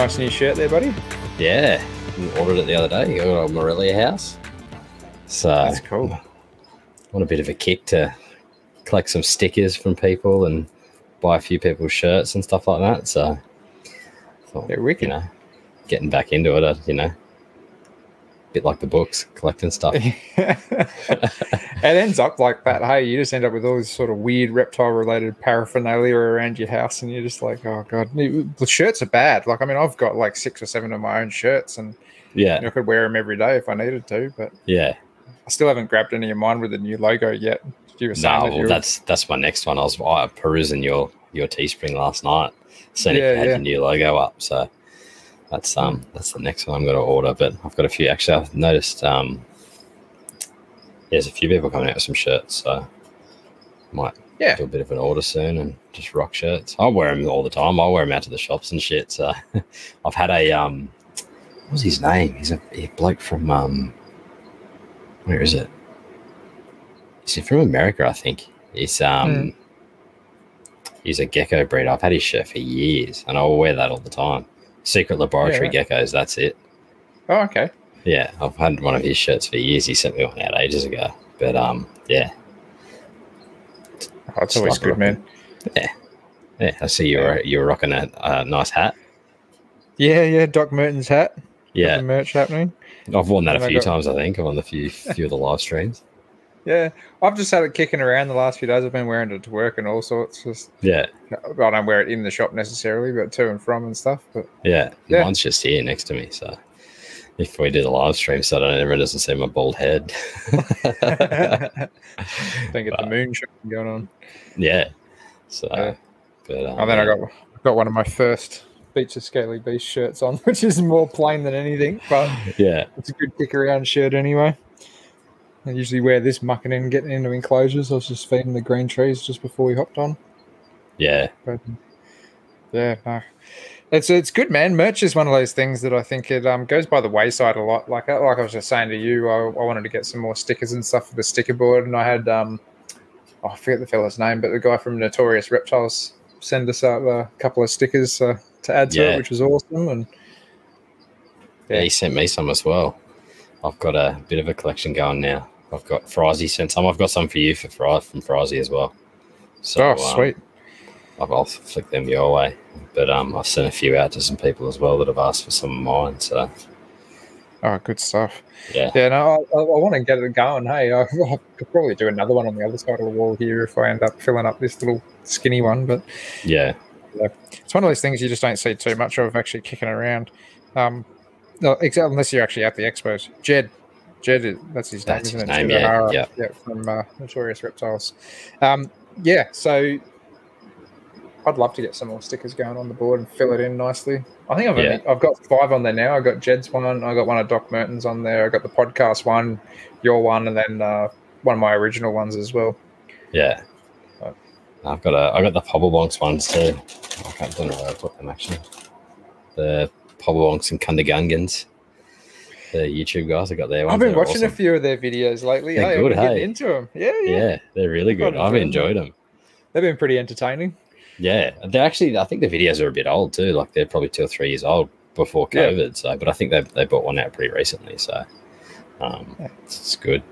nice new shirt there, buddy. Yeah, ordered it the other day. Got it at Morelia House. So That's cool. Want a bit of a kick to collect some stickers from people and buy a few people's shirts and stuff like that. So, thought, They're wicked. you know, getting back into it. uh, You know, bit like the books, collecting stuff. it ends up like that. Hey, you just end up with all this sort of weird reptile-related paraphernalia around your house, and you're just like, oh god, the shirts are bad. Like, I mean, I've got like six or seven of my own shirts, and Yeah, I could wear them every day if I needed to. But yeah. I still haven't grabbed any of mine with the new logo yet. You were No, well, you that's that's my next one. I was perusing your your Teespring last night, seeing if Yeah, you had yeah. your new logo up. So that's um that's the next one I'm going to order. But I've got a few actually. I've noticed um there's a few people coming out with some shirts, so might Yeah. do a bit of an order soon and just rock shirts. I wear them all the time. I wear them out to the shops and shit. So I've had a um what was his name? He's a, a bloke from um where is it? Is he from America? I think he's um Hmm. he's a gecko breeder. I've had his shirt for years, and I'll wear that all the time. Secret Laboratory Yeah, Geckos. That's it. oh, okay. Yeah, I've had one of his shirts for years. He sent me one out ages ago. But um, yeah, Oh, it's always good, rock. man. yeah. Yeah. I see you're you're rocking a, a nice hat. Yeah, yeah. Doc Merton's hat. Yeah, merch happening. I've worn that a And I few got- times. I think I've on the few few of the live streams. Yeah, I've just had it kicking around the last few days. I've been wearing it to work and all sorts. Just Yeah, I don't wear it in the shop necessarily, but to and from and stuff. But yeah. Yeah. Mine's just here next to me. So if we do the live stream, so that everyone doesn't see my bald head. don't get the moon shot going on. yeah. So, Yeah. but um, And then I got got one of my first Beaches Scaly Beast shirts on, which is more plain than anything, but yeah, it's a good kick around shirt anyway. I usually wear this mucking in, getting into enclosures. I was just feeding the green trees just before we hopped on. yeah, But yeah, no. It's it's good, man. Merch is one of those things that I think it um, goes by the wayside a lot. Like like I was just saying to you, I, I wanted to get some more stickers and stuff for the sticker board, and I had um, oh, I forget the fella's name, but the guy from Notorious Reptiles send us out a couple of stickers uh, to add to Yeah. it, which was awesome. And Yeah, he sent me some as well. I've got a bit of a collection going now. I've got Frizy sent some. I've got some for you for Fry from Frizy as well. So oh, um, sweet. I'll, I'll flick them your way. But um, I've sent a few out to some people as well that have asked for some of mine. So Oh, good stuff. yeah, Yeah, no, I, I, I want to get it going. Hey, I, I could probably do another one on the other side of the wall here if I end up filling up this little skinny one, but. yeah, it's one of those things you just don't see too much of actually kicking around. Um, no, except unless you're actually at the expos. Jed, Jed, is- that's his name, That's isn't his it? name, yeah, O'Hara, yeah. from uh, Notorious Reptiles. Um, yeah, so I'd love to get some more stickers going on the board and fill it in nicely. I think I've Yeah. only, I've got five on there now. I got Jed's one, I got one of Doc Merton's on there, I got the podcast one, your one, and then uh, one of my original ones as well. yeah. I've got a. I've got the Pobblebonks ones too. I can't don't know where I put them actually. The Pobblebonks and Kundagungans. The YouTube guys, I got there. I've been watching a few of their videos lately. They're hey, good, hey? into them. Yeah, yeah, Yeah, they're really good. I've enjoyed enjoyed them. They've been pretty entertaining. Yeah, they're actually. I think the videos are a bit old too. Like they're probably two or three years old before Yeah. COVID. So, but I think they they bought one out pretty recently. So, um, Yeah. it's, it's good.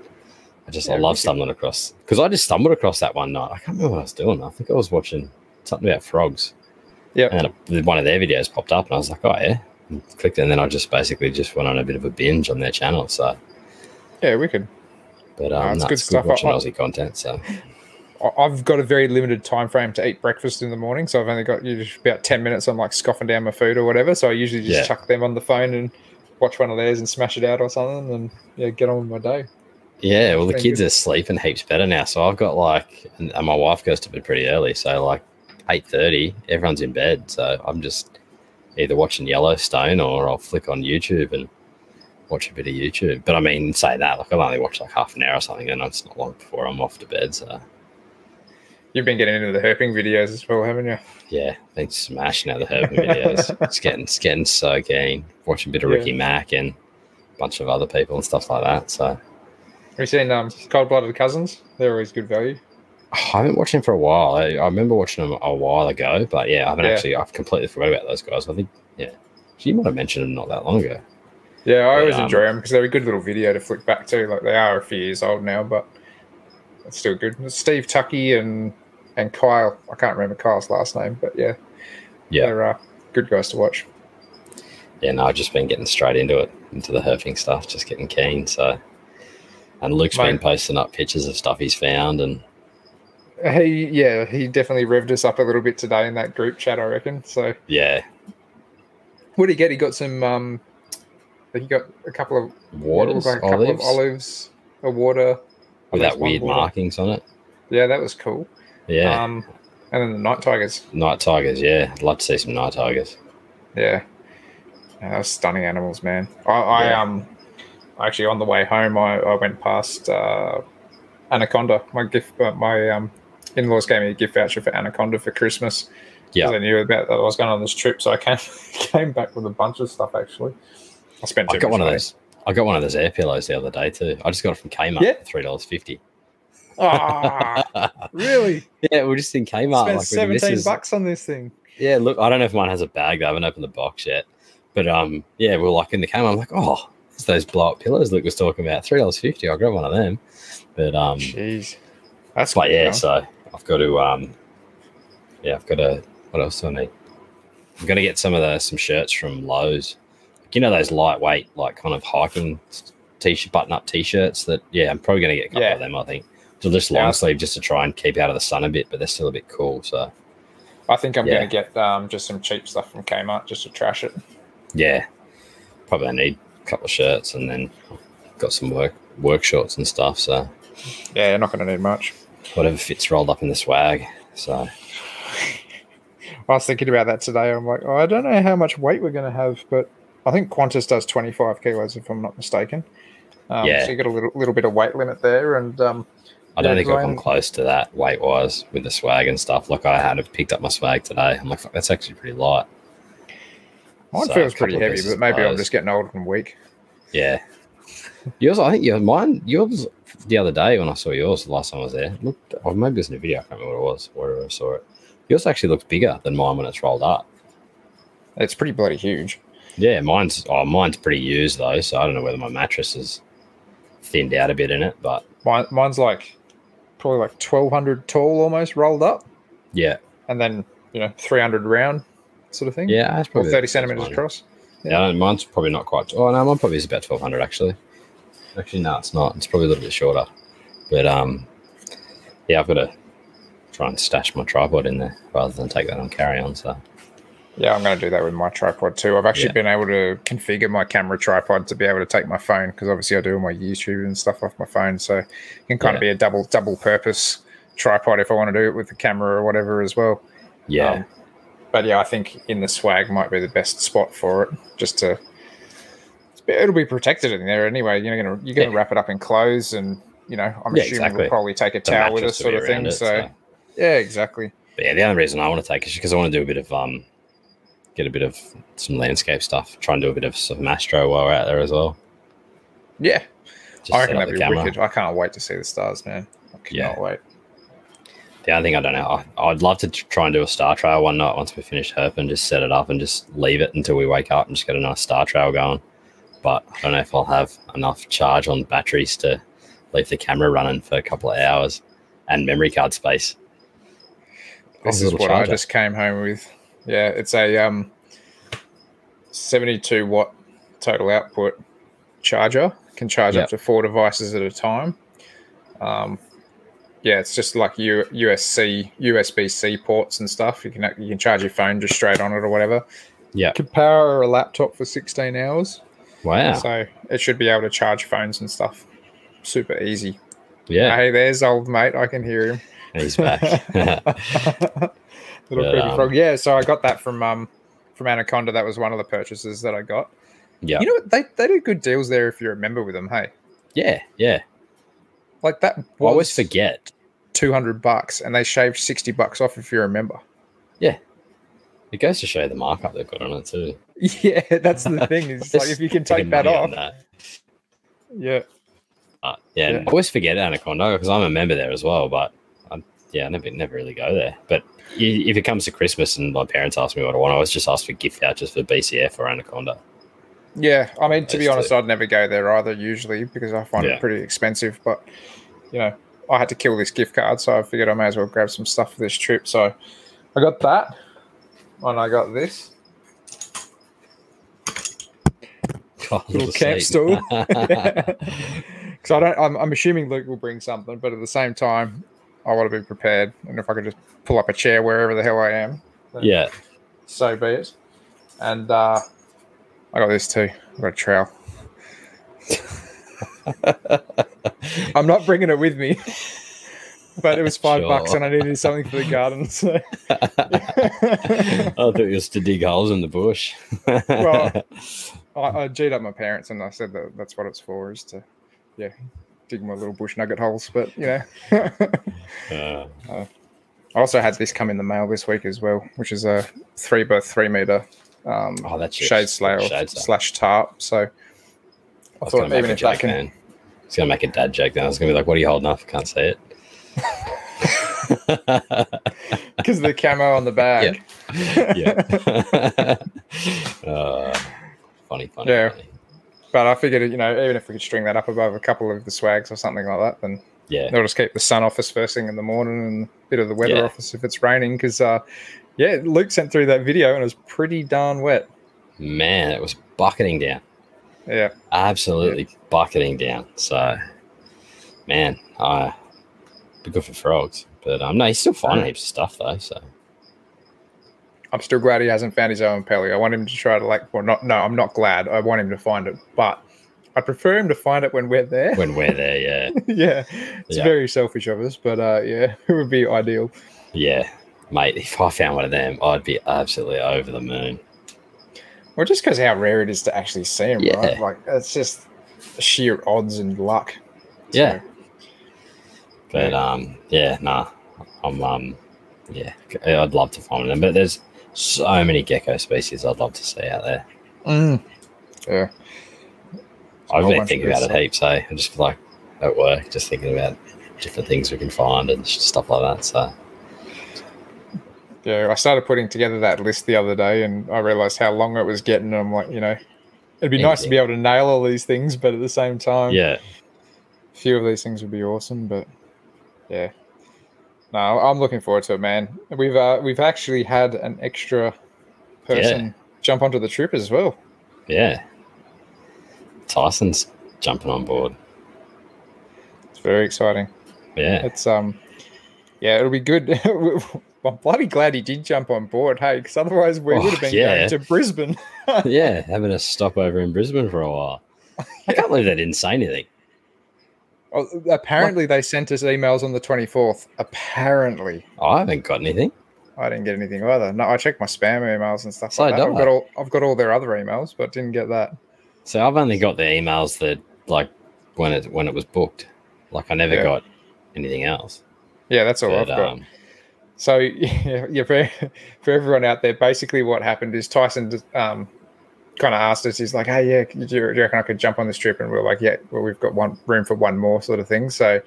I just Yeah, I love stumbling across because I just stumbled across that one night. I can't remember what I was doing. I think I was watching something about frogs, Yeah. and one of their videos popped up, and I was like, oh yeah, clicked, it, and then I just basically just went on a bit of a binge on their channel. So, Yeah, wicked. but um, it's no, good it's stuff. watching I- Aussie content. So, I've got a very limited time frame to eat breakfast in the morning, so I've only got about ten minutes. I'm like scoffing down my food or whatever, so I usually just Yeah. chuck them on the phone and watch one of theirs and smash it out or something, and yeah, get on with my day. Yeah, well, the kids are sleeping heaps better now. So I've got like, and my wife goes to bed pretty early. So like eight thirty, everyone's in bed. So I'm just either watching Yellowstone or I'll flick on YouTube and watch a bit of YouTube. But I mean, say that like I'll only watch like half an hour or something, and it's not long before I'm off to bed. So You've been getting into the herping videos as well, haven't you? yeah, been smashing out the herping videos. it's getting it's getting so keen. Watching a bit of Yeah. Ricky Mack and a bunch of other people and stuff like that. So have you seen um, Cold Blooded Cousins? They're always good value. I haven't watched him for a while. I, I remember watching him a while ago, but yeah, I haven't Yeah. actually. I've completely forgot about those guys. I think yeah, you might have mentioned them not that long ago. Yeah, I But, always um, enjoy them because they're a good little video to flick back to. Like they are a few years old now, but it's still good. Steve Tucky and and Kyle. I can't remember Kyle's last name, but yeah, Yeah. they're uh, good guys to watch. Yeah, no, I've just been getting straight into it, into the herping stuff, just getting keen. So, and Luke's been posting up pictures of stuff he's found, and He yeah, he definitely revved us up a little bit today in that group chat. I reckon. So yeah, what did he get? He got some. um He got a couple of it waters, like a couple olives, of olives, a water with that weird water. markings on it. Yeah, that was cool. Yeah, Um, and then the night tigers. night tigers. Yeah, I'd love to see some night tigers. Yeah. Yeah, those stunning animals, man. I, I Yeah. um actually on the way home I, I went past uh Anaconda. My gift uh, my um in laws gave me a gift voucher for Anaconda for Christmas. Yeah. I knew about that I was going on this trip, so I came came back with a bunch of stuff actually. I spent I got one of those. I got one of those air pillows the other day too. I just got it from Kmart Yeah. for three dollars fifty. Ah, really? yeah, we're just in Kmart. Spent like, seventeen bucks on this thing. Yeah, look, I don't know if mine has a bag. I haven't opened the box yet. But um, yeah, we're like in the camera. I'm like, oh, it's those blow up pillows Luke was talking about. Three dollars fifty. I'll grab one of them. But um, Jeez. That's good, yeah, so I've got to um, yeah, I've got to. What else do I need? I'm gonna get some of the some shirts from Lowe's. You know those lightweight, like kind of hiking t-shirt, button-up t-shirts. That yeah, I'm probably gonna get a couple Yeah. of them. I think. So just Yeah. long sleeve, just to try and keep out of the sun a bit, but they're still a bit cool. So I think I'm Yeah. gonna get um just some cheap stuff from Kmart just to trash it. yeah, probably I need a couple of shirts and then got some work work shorts and stuff. So Yeah, you're not gonna need much. Whatever fits rolled up in the swag. So I was thinking about that today. I'm like, oh, I don't know how much weight we're going to have, but I think Qantas does 25 kilos, if I'm not mistaken. Um, Yeah. So you got a little, little bit of weight limit there, and um, I don't think I've come close to that weight wise with the swag and stuff. Like I had picked up my swag today. I'm like, that's actually pretty light. mine So, feels pretty heavy, but maybe I'm just getting old and weak. Yeah. Yours, I think your mine, yours the other day when I saw yours the last time I was there, looked, or maybe it was in a video, I can't remember what it was, wherever I saw it. Yours actually looks bigger than mine when it's rolled up. It's pretty bloody huge. Yeah, mine's oh, mine's pretty used though, so I don't know whether my mattress is thinned out a bit in it, but Mine, mine's like probably like 1200 tall almost rolled up, yeah, and then, you know, 300 round sort of thing. yeah, that's probably 30 that's centimeters across. Yeah, I don't- mine's probably not quite. Oh no, mine probably is about twelve hundred actually. Actually, no, it's not. It's probably a little bit shorter. But um, yeah, I've got to try and stash my tripod in there rather than take that on carry on. So Yeah, I'm going to do that with my tripod too. I've actually Yeah. been able to configure my camera tripod to be able to take my phone because obviously I do all my YouTube and stuff off my phone, so it can kind of be a double double purpose tripod if I want to do it with the camera or whatever as well. yeah, Um, but yeah, I think in the swag might be the best spot for it, just to. It'll be protected in there anyway. You're gonna you're gonna Yeah. wrap it up in clothes, and you know I'm Yeah, assuming exactly. we'll probably take a the towel with us, sort of thing. it, so yeah, exactly. But yeah, the only reason I want to take is because I want to do a bit of um, get a bit of some landscape stuff. Try and do a bit of some astro while we're out there as well. Yeah, Just I reckon that'd be camera. wicked. I can't wait to see the stars, man. I cannot Yeah. wait. The only thing I don't know, I, I'd love to try and do a star trail one night once we finish herp and just set it up and just leave it until we wake up and just get a nice star trail going. But I don't know if I'll have enough charge on batteries to leave the camera running for a couple of hours and memory card space. This is what I just came home with. Yeah, it's a um, 72 watt total output charger. Can charge Yep. up to four devices at a time. Um, yeah, it's just like U- USC, USB C ports and stuff. You can you can charge your phone just straight on it or whatever. Yeah. could power a laptop for 16 hours. Wow. So it should be able to charge phones and stuff. Super easy. Yeah. Hey, there's old mate. I can hear him. He's back. Little But, pretty um, frog. Yeah, so I got that from um from Anaconda. That was one of the purchases that I got. yeah. You know what? They they do good deals there if you're a member with them. Hey, Yeah. Yeah. Like that I always forget. two hundred bucks, and they shaved sixty bucks off if you remember. Yeah. It goes to show the markup they've got on it too. Yeah, that's the thing. Is like if you can take that off, that. yeah. Uh, yeah, Yeah. I always forget Anaconda because I'm a member there as well. But I'm, yeah, I never never really go there. But i- if it comes to Christmas and my parents ask me what I want, I always just ask for gift vouchers for BCF or Anaconda. Yeah, I mean, to be honest. I'd never go there either usually because I find Yeah. it pretty expensive. But you know, I had to kill this gift card, so I figured I may as well grab some stuff for this trip. So I got that, and I got this Oh, little camp stool. Because I don't, I'm, I'm assuming Luke will bring something, but at the same time, I want to be prepared. And if I could just pull up a chair wherever the hell I am, yeah, so be it. And uh, I got this too. I got a trowel. I'm not bringing it with me, but it was five bucks, and I needed something for the garden. So I thought it was to dig holes in the bush. Well, I, I G'd up my parents, and I said that that's what it's for, is to yeah, dig my little bush nugget holes. But you know, Uh, I also had this come in the mail this week as well, which is a three by three meter um, oh, that's shade slayer shade slash tarp. So I, I thought gonna even if that can, man. It's gonna make a dad joke. Then I was gonna be like, "What are you holding up? I can't see it." because of the camo on the bag. yeah. uh, funny, funny. Yeah. funny. But I figured, you know, even if we could string that up above a couple of the swags or something like that, then Yeah. they'll just keep the sun off us first thing in the morning and a bit of the weather Yeah. off us if it's raining. Because, uh, yeah, Luke sent through that video and it was pretty darn wet. Man, it was bucketing down. Yeah. Absolutely bucketing down. So, man, I be good for frogs. But um, no, he's still finding heaps of stuff though. So I'm still glad he hasn't found his own pelly. I want him to try to, like, well, not, no, I'm not glad. I want him to find it. But I prefer him to find it when we're there. when we're there, yeah, yeah. It's Yeah. very selfish of us, but uh, yeah, it would be ideal. yeah, mate. If I found one of them, I'd be absolutely over the moon. Well, just because how rare it is to actually see them, Yeah. right? Like, it's just sheer odds and luck. Yeah. But um, yeah, nah, I'm um, yeah, I'd love to find them. But there's so many gecko species I'd love to see out there. mm. Yeah. I've been thinking about it heaps. Eh? I'm just like at work, just thinking about different things we can find and stuff like that. So Yeah, I started putting together that list the other day, and I realized how long it was getting. And I'm like, you know, it'd be nice to be able to nail all these things, but at the same time, yeah, a few of these things would be awesome. But yeah, no, I'm looking forward to it, man. We've uh, we've actually had an extra person jump onto the trip as well. yeah. Tyson's jumping on board. It's very exciting. Yeah, It's um, yeah, it'll be good. I'm bloody glad he did jump on board, hey, because otherwise we Oh, would have been yeah. going to Brisbane. yeah, having a stopover in Brisbane for a while. I can't believe they didn't say anything. Oh, apparently, they sent us emails on the 24th. Apparently, I haven't got anything. I didn't get anything either. No, I checked my spam emails and stuff So like that. I've got all I've got all their other emails, but didn't get that. So I've only got the emails that like when it when it was booked. Like I never Yeah. got anything else. Yeah, that's all But, I've got. um, So yeah, yeah for, for everyone out there, basically what happened is Tyson um, kind of asked us. He's like, "Hey, yeah, do you, reckon I could jump on this trip?" And we are like, "Yeah, well, we've got one room for one more sort of thing." So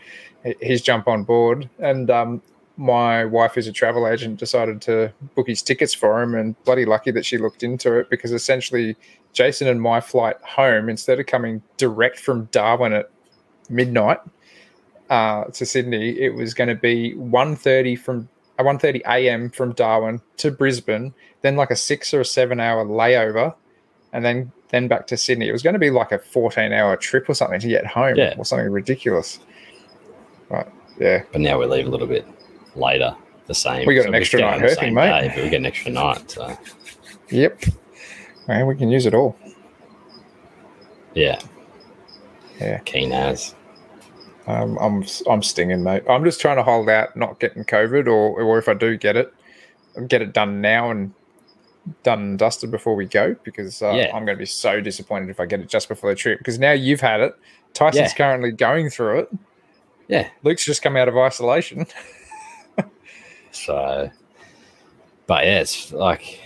he's jump on board, and um, my wife, who's a travel agent, decided to book his tickets for him. And bloody lucky that she looked into it because essentially, Jason and my flight home, instead of coming direct from Darwin at midnight uh, to Sydney, it was going to be 1.30 from uh, 1.30 a.m. from Darwin to Brisbane, then like a six or a seven hour layover, and then then back to Sydney. It was going to be like a 14 hour trip or something to get home Yeah. or something ridiculous. Right. Yeah. but now we leave a little bit later. The same. We got So an extra night on the herping, same mate. day, but we get an extra night. So Yep. Man, we can use it all. yeah. Yeah. Keen as. Um, I'm I'm stinging, mate. I'm just trying to hold out, not getting COVID, or or if I do get it, get it done now and done and dusted before we go, because uh, Yeah. I'm going to be so disappointed if I get it just before the trip. Because now you've had it, Tyson's Yeah. currently going through it. Yeah. Luke's just come out of isolation. So, but yeah, it's like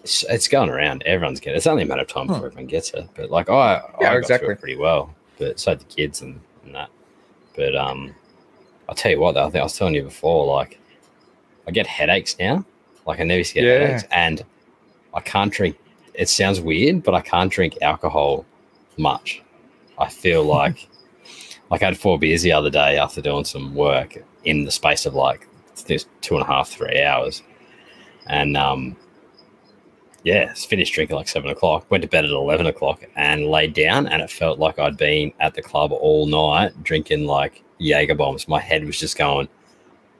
it's, it's going around. Everyone's getting. It. It's only a matter of time before everyone gets it. But like I, Hmm. Yeah, I got through exactly. it pretty well. But so the kids and and that. But um, I'll tell you what, though, I think I was telling you before, like I get headaches now. Like I never used to get Yeah. headaches, and I can't drink. It sounds weird, but I can't drink alcohol much. I feel like like I had four beers the other day after doing some work in the space of like two and a half, three hours, and um, yeah, finished drinking like seven o'clock. Went to bed at eleven o'clock and laid down, and it felt like I'd been at the club all night drinking like Jaeger bombs. My head was just going.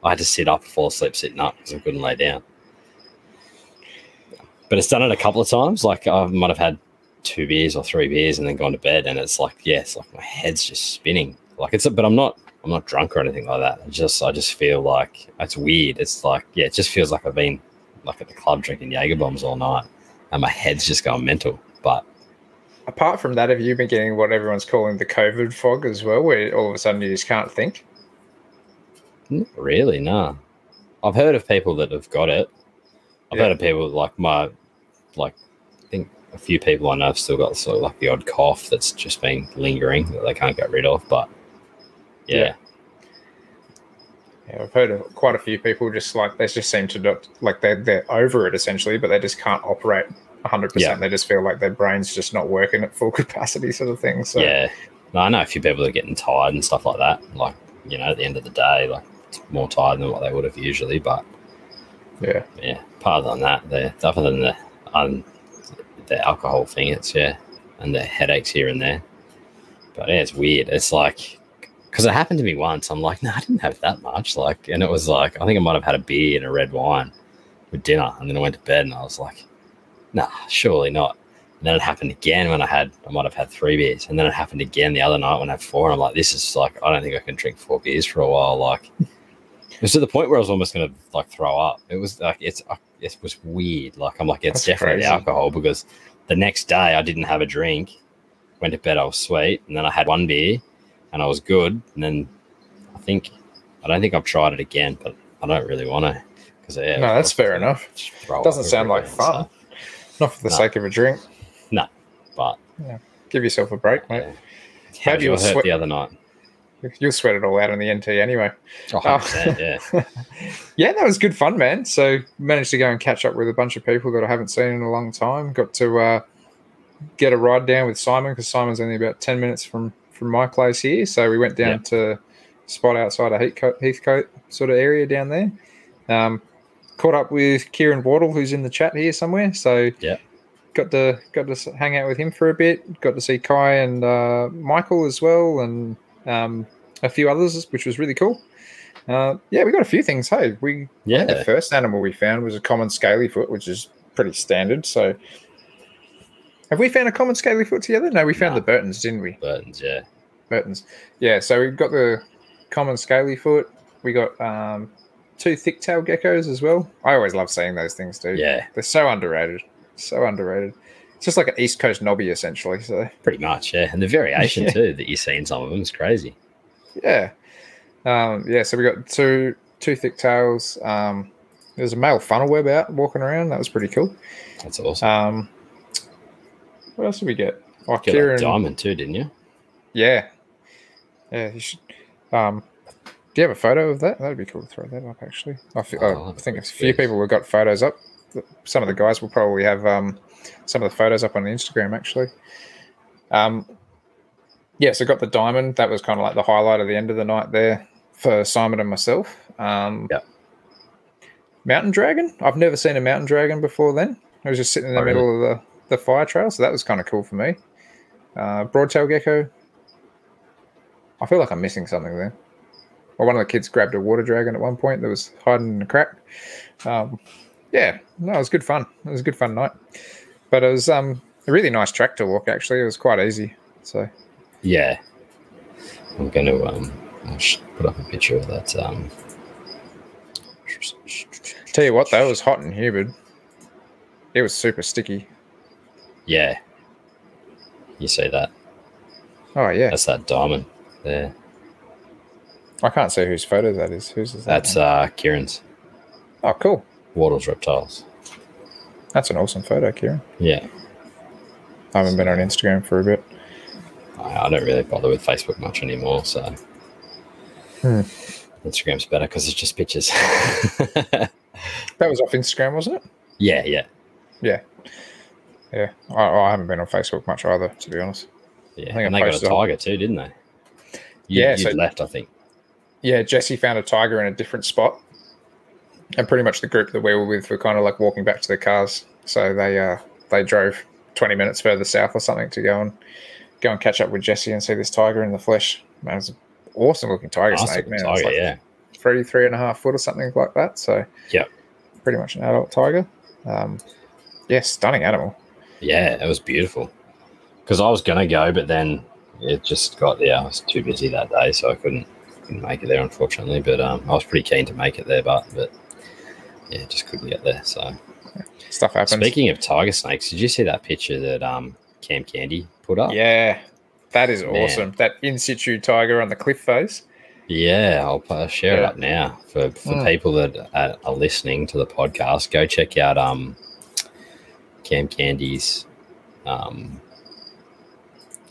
I had to sit up, fall asleep sitting up because I couldn't lay down. But it's done it a couple of times. Like I might have had two beers or three beers and then gone to bed, and it's like, yeah, like my head's just spinning. Like it's, a, but I'm not, I'm not drunk or anything like that. I just, I just feel like it's weird. It's like, yeah, it just feels like I've been like at the club drinking Jaeger bombs all night, and my head's just going mental. But Apart from that, have you been getting what everyone's calling the COVID fog as well, where all of a sudden you just can't think? Not really, no. I've heard of people that have got it. I've Yeah. heard of people like my, like, I think a few people I know have still got sort of like the odd cough that's just been lingering that they can't get rid of. But yeah, Yeah. Yeah, I've heard of quite a few people just like they just seem to not like they're they're over it essentially, but they just can't operate hundred Yeah. percent. They just feel like their brain's just not working at full capacity, sort of thing. So yeah. No, I know a few people are getting tired and stuff like that. Like, you know, at the end of the day, like more tired than what they would have usually. But yeah, yeah, apart than that, the other than the um, the alcohol thing, it's yeah, and the headaches here and there. But yeah, it's weird. It's like because it happened to me once. I'm like, no, I didn't have that much. Like, and it was like I think I might have had a beer and a red wine with dinner, and then I went to bed and I was like, nah, surely not. And then it happened again when I had I might have had three beers, and then it happened again the other night when I had four. And I'm like, this is like I don't think I can drink four beers for a while. Like. It was to the point where I was almost gonna like throw up. It was like it's uh, it was weird. Like I'm like it's That's definitely crazy. alcohol because the next day I didn't have a drink. Went to bed, I was sweet, and then I had one beer, and I was good. And then I think I don't think I've tried it again, but I don't really want to because yeah. No, that's fair enough. just throw up Doesn't sound like fun. not for the No. sake of a drink. No, But Give yourself a break, mate. yeah. Maybe you'll hurt sweat- the other night. You'll sweat it all out in the NT anyway. Oh, 100%, yeah. yeah, that was good fun, man. So managed to go and catch up with a bunch of people that I haven't seen in a long time. Got to uh, get a ride down with Simon because Simon's only about ten minutes from from my place here. So we went down Yeah. to spot outside of Heathcote, Heathcote sort of area down there. Um, caught up with Kieran Wardle, who's in the chat here somewhere. So Yeah. got to got to hang out with him for a bit. Got to see Kai and uh, Michael as well, and um, a few others, which was really cool. Uh, yeah, we got a few things. Hey, we yeah, the first animal we found was a common scaly foot, which is pretty standard. So, have we found a common scaly foot together? No, we found No. the Burtons, didn't we? Burtons, yeah. Burtons. Yeah, so we've got the common scaly foot. We got um, two thick tail geckos as well. I always love seeing those things, dude. Yeah, They're so underrated. So underrated. It's just like an East Coast knobby, essentially. So, pretty much, yeah. And the variation Yeah. too that you see in some of them is crazy. yeah. Um, yeah, so we got two two thick tails. Um, there's a male funnel web out walking around. That was pretty cool. That's awesome. Um, what else did we get? Oh, Got that Kieran. diamond too, didn't you? Yeah. Yeah, you should. Um, do you have a photo of that? That'd be cool to throw that up, actually. I, Oh, oh, I think a few people have got photos up. Some of the guys will probably have um, some of the photos up on Instagram, actually. Um, yeah, so got the diamond. That was kind of like the highlight of the end of the night there for Simon and myself. Um, Yep. Mountain dragon. I've never seen a mountain dragon before. Then I was just sitting in the Oh, really? middle of the, the fire trail, so that was kind of cool for me. Uh, broadtail gecko. I feel like I'm missing something there. Well, one of the kids grabbed a water dragon at one point that was hiding in a crack. Um, yeah, no, it was good fun. It was a good fun night. But it was um, a really nice track to walk. Actually, it was quite easy. So Yeah. I'm going to um, put up a picture of that. Um, tell you what, though, it was hot and humid. It was super sticky. Yeah. You see that? Oh yeah, That's that diamond there. I can't see whose photo that is. Whose is that? That's uh, Kieran's oh cool. Waddle's reptiles. That's an awesome photo, Kieran. Yeah. I haven't been on Instagram for a bit. I, I don't really bother with Facebook much anymore. So Hmm. Instagram's better because it's just pictures. That was off Instagram, wasn't it? yeah, yeah, Yeah. I, I haven't been on Facebook much either, to be honest. yeah. I think and I they got a posted on- tiger too, didn't they? You, Yeah, you'd so- left, I think. Yeah, Jesse found a tiger in a different spot, and pretty much the group that we were with were kind of like walking back to their cars. So they uh they drove twenty minutes further south or something to go and go and catch up with Jesse and see this tiger in the flesh. Man, it's an awesome looking tiger Awesome snake, man. tiger, like yeah. three three and a half foot or something like that. So yeah, pretty much an adult tiger. Um, yeah, stunning animal. Yeah, it was beautiful. Because I was gonna go, but then it just got yeah, I was too busy that day, so I couldn't couldn't make it there, unfortunately. But um, I was pretty keen to make it there, but but yeah, just couldn't get there. So Stuff happens. speaking of tiger snakes, did you see that picture that um Cam Candy put up? Yeah, that is Man. awesome. That in situ tiger on the cliff face. Yeah, I'll uh, share it up now for, for Mm. people that are, are listening to the podcast. Go check out um, Cam Candy's um,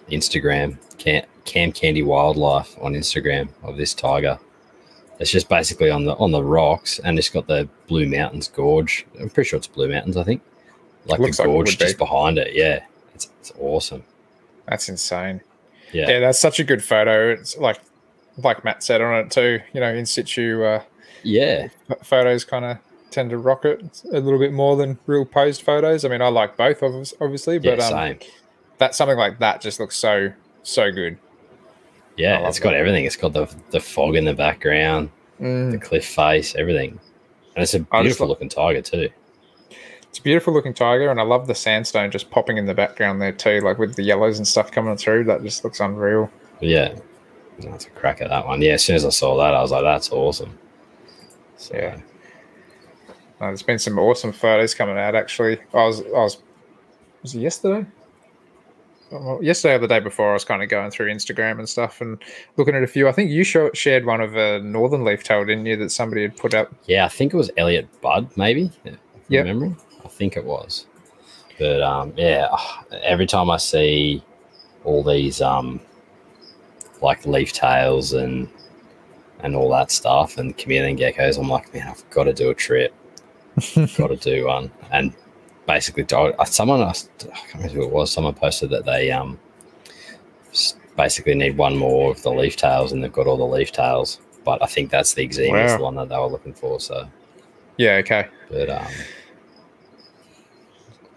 Instagram, Cam, Cam Candy Wildlife on Instagram of this tiger. It's just basically on the on the rocks, and it's got the Blue Mountains Gorge. I'm pretty sure it's Blue Mountains. I think, like Looks the like gorge be. just behind it. Yeah, it's, it's awesome. That's insane. Yeah, Yeah, that's such a good photo. It's like like Matt said on it too. You know, in situ uh, yeah, photos kind of tend to rock it a little bit more than real posed photos. I mean, I like both, obvi- obviously, yeah, but um, that something like that just looks so so good. Yeah, it's got that. everything. It's got the the fog in the background. the Mm. cliff face, everything. And it's a beautiful lo- looking tiger too. It's a beautiful looking tiger, and I love the sandstone just popping in the background there too, like with the yellows and stuff coming through. That just looks unreal. Yeah, that's a crack at that one. Yeah, as soon as I saw that, I was like, that's awesome. So, Yeah. Uh, there's been some awesome photos coming out. Actually, I was I was was it yesterday? Well, yesterday or the day before, I was kind of going through Instagram and stuff and looking at a few. I think you show, shared one of a northern leaf tail, didn't you? That somebody had put up. yeah, I think it was Elliot Budd, maybe. Yeah, memory. I think it was. But um, yeah, ah, every time I see all these um, like leaf tails and and all that stuff and chameleon geckos, I'm like, man, I've got to do a trip. got to do one. And basically, someone asked I can't remember who it was. Someone posted that they um basically need one more of the leaf tails, and they've got all the leaf tails. But I think that's the Eximius is Wow. the one that they were looking for. So, Yeah, okay, but um,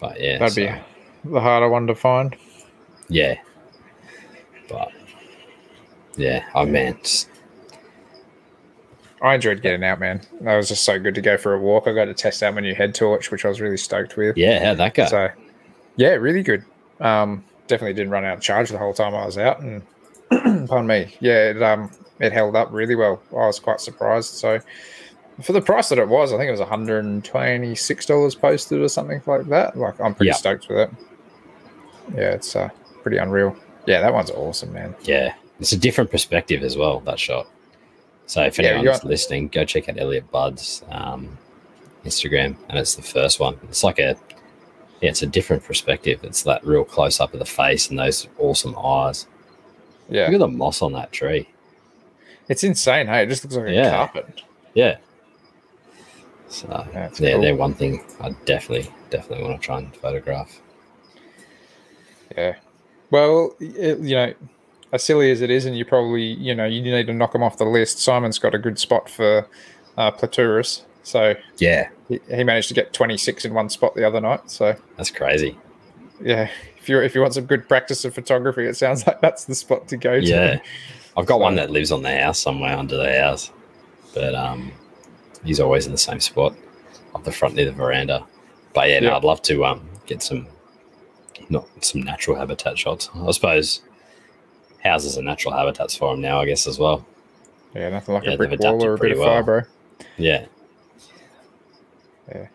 but yeah, that'd so, be the harder one to find. yeah, but yeah, I just- I enjoyed getting out, man. That was just so good to go for a walk. I got to test out my new head torch, which I was really stoked with. yeah, how'd that go? So, yeah, really good. Um, definitely didn't run out of charge the whole time I was out, and pardon me, yeah, it um, it held up really well. I was quite surprised. So, for the price that it was, I think it was one hundred and twenty six dollars posted or something like that. Like, I'm pretty Yeah. stoked with it. Yeah, it's uh, pretty unreal. Yeah, that one's awesome, man. Yeah, it's a different perspective as well. That shot. So if Yeah, anyone's listening, go check out Elliot Budd's um, Instagram, and it's the first one. It's like a yeah, it's a different perspective. It's that real close up of the face and those awesome eyes. Yeah, Look at the moss on that tree. it's insane. Hey, it just looks like a carpet. Yeah. So That's yeah, cool. they're one thing I definitely definitely want to try and photograph. Yeah. Well, you know, as silly as it is, and you probably, you know, you need to knock them off the list. Simon's got a good spot for uh, Platurus. So Yeah, he, he managed to get 26 in one spot the other night. So that's crazy. yeah, if you if you want some good practice of photography, it sounds like that's the spot to go to. Yeah. I've got So- one that lives on the house somewhere under the house, but um, he's always in the same spot up the front near the veranda. But yeah, no, Yeah. I'd love to um get some not some natural habitat shots. I suppose houses are natural habitats for them now, I guess as well. Yeah, nothing like Yeah, a brick wall or a bit of well. fibro. Yeah. Yeah.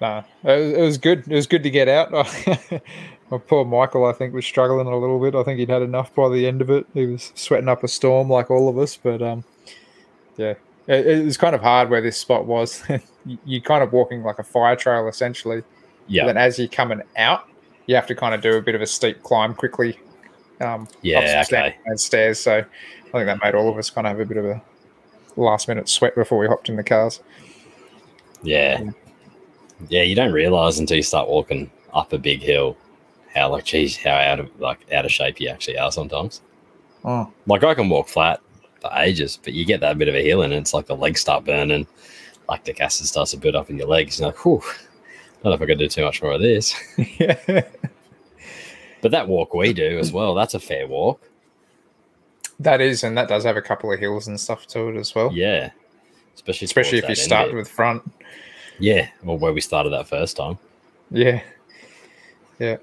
Nah, it was, it was good. It was good to get out. My poor Michael, I think, was struggling a little bit. I think he'd had enough by the end of it. He was sweating up a storm like all of us. But um, yeah, it, it was kind of hard where this spot was. You- You're kind of walking like a fire trail essentially. Yeah. And then as you're coming out, you have to kind of do a bit of a steep climb quickly Um, Yeah, okay. stairs-. So I think that made all of us kind of have a bit of a last minute sweat before we hopped in the cars. Yeah. Yeah, you don't realize until you start walking up a big hill how like geez, how out of like out of shape you actually are sometimes. Oh, Like I can walk flat for ages, but you get that bit of a hill and it's like the legs start burning, lactic acid starts to build up in your legs. You're like, whew, I don't know if I could do too much more of this. yeah. But that walk we do as well, that's a fair walk. That is, and that does have a couple of hills and stuff to it as well. Yeah. Especially Especially if you start with front. Yeah, or where we started that first time. Yeah. Yeah.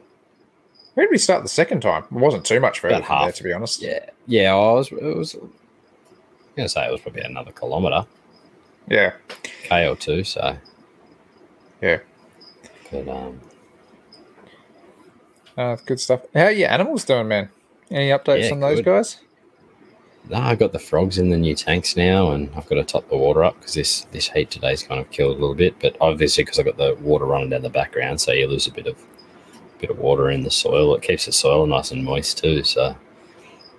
Where did we start the second time? It wasn't too much further from there, half. to be honest. Yeah. Yeah, I was it was I'm gonna say it was probably another kilometre. Yeah. K or two, so Yeah. but um Uh, good stuff. How are your animals doing, man? Any updates Yeah, on those good. guys? No, I've got the frogs in the new tanks now, and I've got to top the water up because this this heat today's kind of killed a little bit. But obviously, because I've got the water running down the background, so you lose a bit of bit of water in the soil. It keeps the soil nice and moist too, so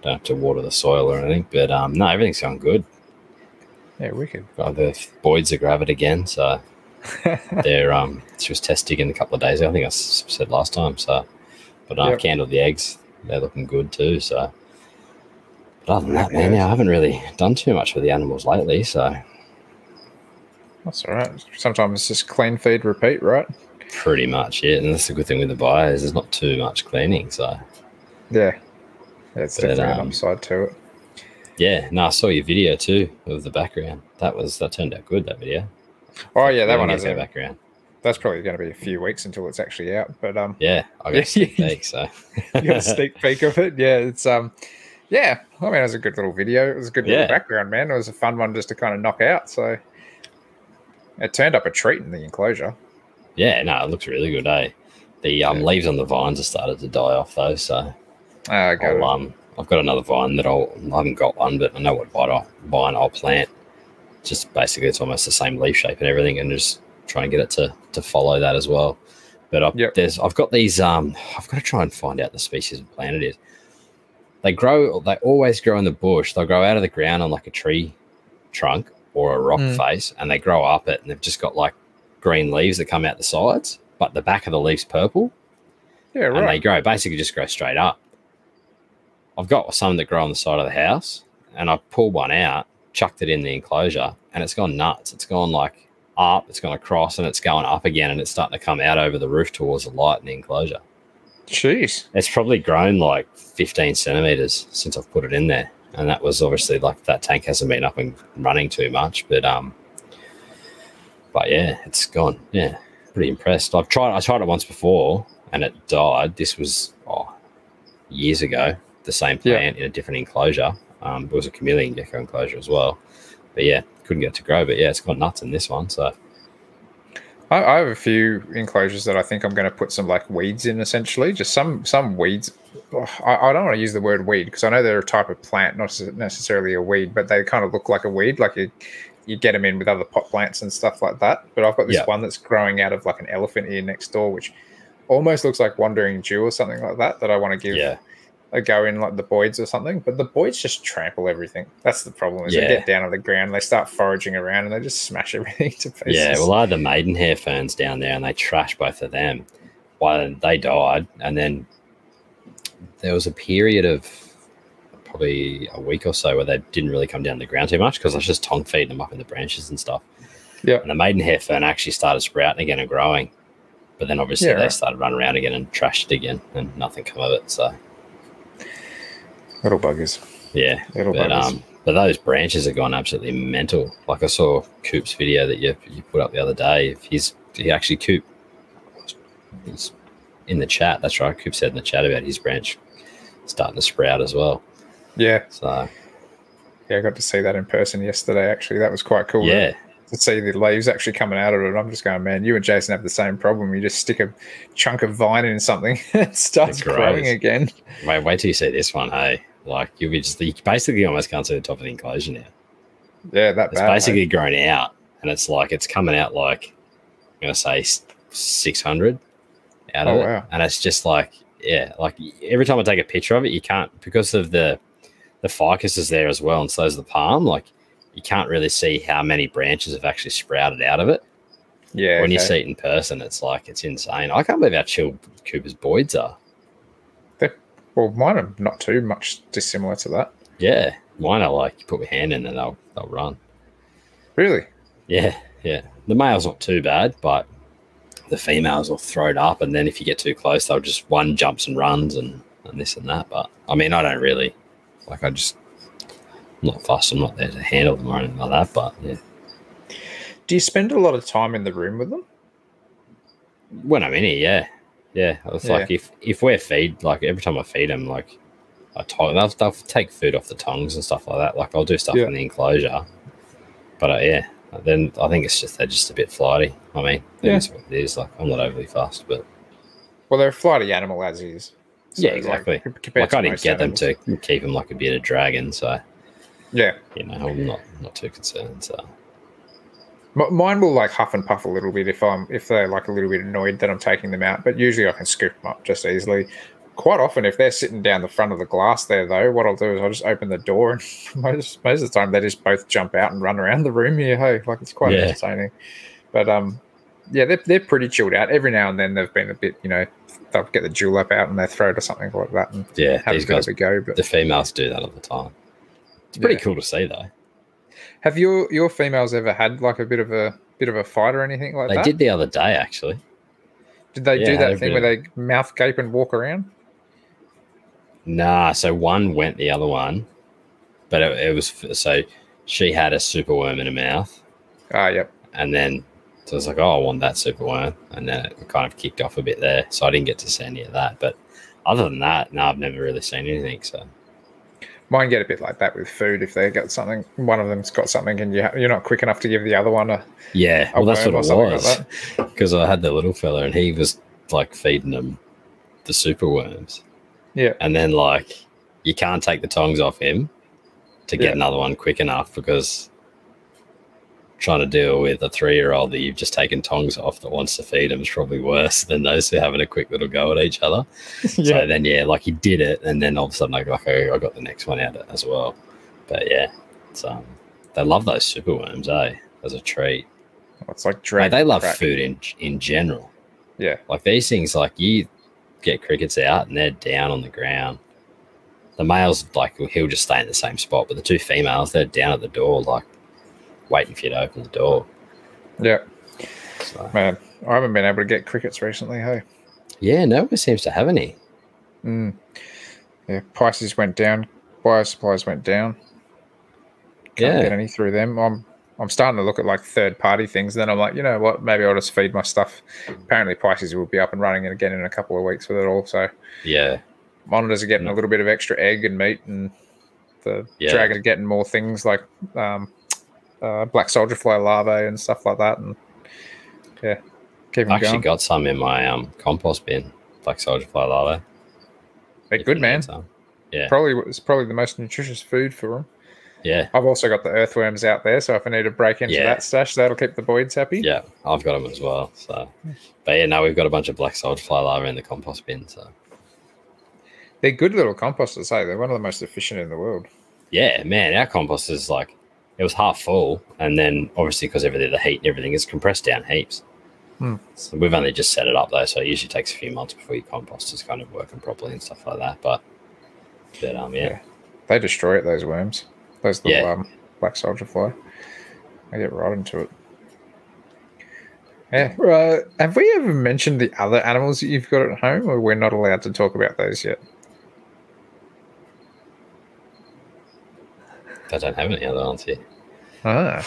don't have to water the soil or anything. But um, no, everything's going good. Yeah, wicked. Got the boyds are gravid again, so they're um, she was testing in a couple of days. I think I said last time. So, but I've Yep. candled the eggs. They're looking good too. So, but other than that, man, yeah, I haven't really done too much with the animals lately. So, That's all right. Sometimes it's just clean feed, repeat, right? pretty much it. And that's the good thing with the buyers. There's not too much cleaning. So, Yeah. That's But, definitely an um, upside to it. yeah. No, I saw your video too of the background. That was that turned out good. That video. Oh yeah, that one has a, background. That's probably going to be a few weeks until it's actually out. But um, Yeah, I got Yeah. peek. So, you got a sneak peek of it. Yeah, it's um, yeah. I mean, it was a good little video. It was a good Yeah. little background, man. It was a fun one just to kind of knock out. So it turned up a treat in the enclosure. yeah, no, it looks really good. Eh? The um, Yeah. leaves on the vines have started to die off though. So. Uh, I got I'll, um, I've got another vine that I'll, I haven't got one, but I know what vine I'll, vine I'll plant. Just basically, it's almost the same leaf shape and everything, and just try and get it to to follow that as well. But I, Yep. there's, I've got these. Um, I've got to try and find out the species of plant it is. They grow. They always grow in the bush. They'll grow out of the ground on like a tree trunk or a rock Mm. face, and they grow up it, and they've just got like green leaves that come out the sides, but the back of the leaves purple yeah, right. and they grow basically just grow straight up. I've got some that grow on the side of the house, and I pulled one out, chucked it in the enclosure, and it's gone nuts. It's gone like up, it's gone across, and it's going up again, and it's starting to come out over the roof towards the light in the enclosure. Jeez. It's probably grown like 15 centimeters since I've put it in there, and that was obviously like that tank hasn't been up and running too much, but um, but yeah, it's gone. Yeah, pretty impressed. I've tried. I tried it once before, and it died. This was oh, years ago. The same Yeah. plant in a different enclosure. Um, it was a chameleon gecko enclosure as well, but yeah, couldn't get it to grow. But yeah, it's gone nuts in this one. So I, I have a few enclosures that I think I'm going to put some like weeds in. Essentially, just some some weeds. I, I don't want to use the word weed because I know they're a type of plant, not necessarily a weed, but they kind of look like a weed. Like you, you get them in with other pot plants and stuff like that. But I've got this Yeah. one that's growing out of like an elephant ear next door, which almost looks like wandering Jew or something like that. That I want to give yeah, go in like the boyds or something. But the boyds just trample everything. That's the problem. Is Yeah. they get down on the ground, they start foraging around, and they just smash everything to pieces. Yeah, well, I had the maidenhair ferns down there, and they trashed both of them. Well, they died, and then there was a period of probably a week or so where they didn't really come down to the ground too much because I was just tongue feeding them up in the branches and stuff. Yeah. And the maidenhair fern actually started sprouting again and growing, but then obviously Yeah, they right. started running around again and trashed it again, and nothing come of it. So little buggers. yeah, Little but buggers. um, but those branches have gone absolutely mental. Like I saw Coop's video that you you put up the other day. If he's he actually Coop. He's in the chat. That's right. Coop said in the chat about his branch starting to sprout as well. yeah, So yeah, I got to see that in person yesterday. Actually, that was quite cool. yeah, to see the leaves actually coming out of it. I'm just going, man, you and Jason have the same problem. You just stick a chunk of vine in something, it starts It growing again. wait wait till you see this one. Hey, like you'll be just you basically almost can't see the top of the enclosure now. Yeah, that It's bad. mate. basically grown out, and it's like it's coming out like I'm gonna say six hundred out of Oh, it, wow. and it's just like yeah, like every time I take a picture of it, you can't because of the the ficus is there as well, and so is the palm. Like you can't really see how many branches have actually sprouted out of it. Yeah. when you see it in person, it's like it's insane. I can't believe how chill Cooper's Boyds are. Well, mine are not too much dissimilar to that. Yeah, mine are like you put your hand in and they'll they'll run. Really? Yeah, yeah. The male's not too bad, but the females will throw it up, and then if you get too close, they'll just one jumps and runs and, and this and that. But I mean, I don't really like. I just I'm not fussed. I'm not there to handle them or anything like that. But yeah, Do you spend a lot of time in the room with them? when I'm in here, yeah, yeah. It's like if if we're feed like every time I feed them, like I to- they'll, they'll take food off the tongues and stuff like that. Like I'll do stuff Yeah. in the enclosure, but uh, yeah. Then I think it's just they're just a bit flighty. I mean, Yeah. yeah. it is. Like I'm not overly fast, but Well, they're a flighty animal as is. Yeah, exactly. compared like I didn't get them to keep them like a bit of dragon, so Yeah. you know I'm not not too concerned. So Mine will like huff and puff a little bit if I'm if they're like a little bit annoyed that I'm taking them out, but usually I can scoop them up just easily. Quite often, if they're sitting down the front of the glass there, though, what I'll do is I'll just open the door, and most most of the time they just both jump out and run around the room here. Hey, like it's quite Yeah. entertaining. But um, yeah, they're they're pretty chilled out. Every now and then they've been a bit, you know, they'll get the dewlap out and they throw it or something like that and yeah, have these guys, go. But the females do that all the time. It's pretty Yeah. cool to see though. Have your your females ever had like a bit of a bit of a fight or anything like They that? They did the other day actually. Did they Yeah, do that thing where of- they mouth gape and walk around? Nah, so one went the other one, but it, it was so she had a super worm in her mouth, Ah, yep. and then so I was like, oh, I want that super worm, and then it kind of kicked off a bit there. So I didn't get to see any of that, but other than that, no, I've never really seen anything. So Mine get a bit like that with food. If they got something, one of them's got something, and you ha- you're not quick enough to give the other one a. yeah, A well, that's what it like was because I had the little fella, and he was like feeding them the super worms, Yeah. and then like you can't take the tongs off him to get Yeah. another one quick enough because trying to deal with a three-year-old that you've just taken tongs off that wants to feed him is probably worse than those who are having a quick little go at each other. So then, yeah, like he did it, and then all of a sudden, like, like I I got the next one out as well. But yeah, it's, um, they love those super worms, eh? As a treat, It's like Mate, they love crack. food in in general. Yeah. Like these things, like you get crickets out and they're down on the ground. The males, like he'll just stay in the same spot, but the two females, they're down at the door, like waiting for you to open the door. Yeah, So, man. I haven't been able to get crickets recently. Hey. yeah, no one seems to have any. Mm. Yeah, prices went down. Bio supplies went down. Can't Yeah. get any through them. I'm I'm starting to look at like third party things. Then I'm like, you know what? Maybe I'll just feed my stuff. Apparently, prices will be up and running again in a couple of weeks with it all. So Yeah, monitors are getting a Mm. little bit of extra egg and meat, and the Yeah. dragons are getting more things like um, uh, black soldier fly larvae and stuff like that. And yeah, keep I actually going. got some in my um compost bin, black soldier fly larvae. They're if good, man. Yeah, Probably it's probably the most nutritious food for them. yeah, I've also got the earthworms out there, so if I need to break into Yeah. that stash, that'll keep the boys happy. yeah. I've got them as well. So, but yeah, no, we've got a bunch of black soldier fly larvae in the compost bin. So, They're good little composters, hey. They're one of the most efficient in the world. yeah, man, our compost is like it was half full, and then obviously because everything the heat and everything is compressed down heaps. Hmm. So we've only just set it up though, so it usually takes a few months before your compost is kind of working properly and stuff like that. But, but um, yeah, Yeah. They destroy it, those worms. Those little Yeah. um, black soldier fly. They get right into it. Yeah. Have we ever mentioned the other animals that you've got at home, or we're not allowed to talk about those yet? I don't have any other ones here. Ah.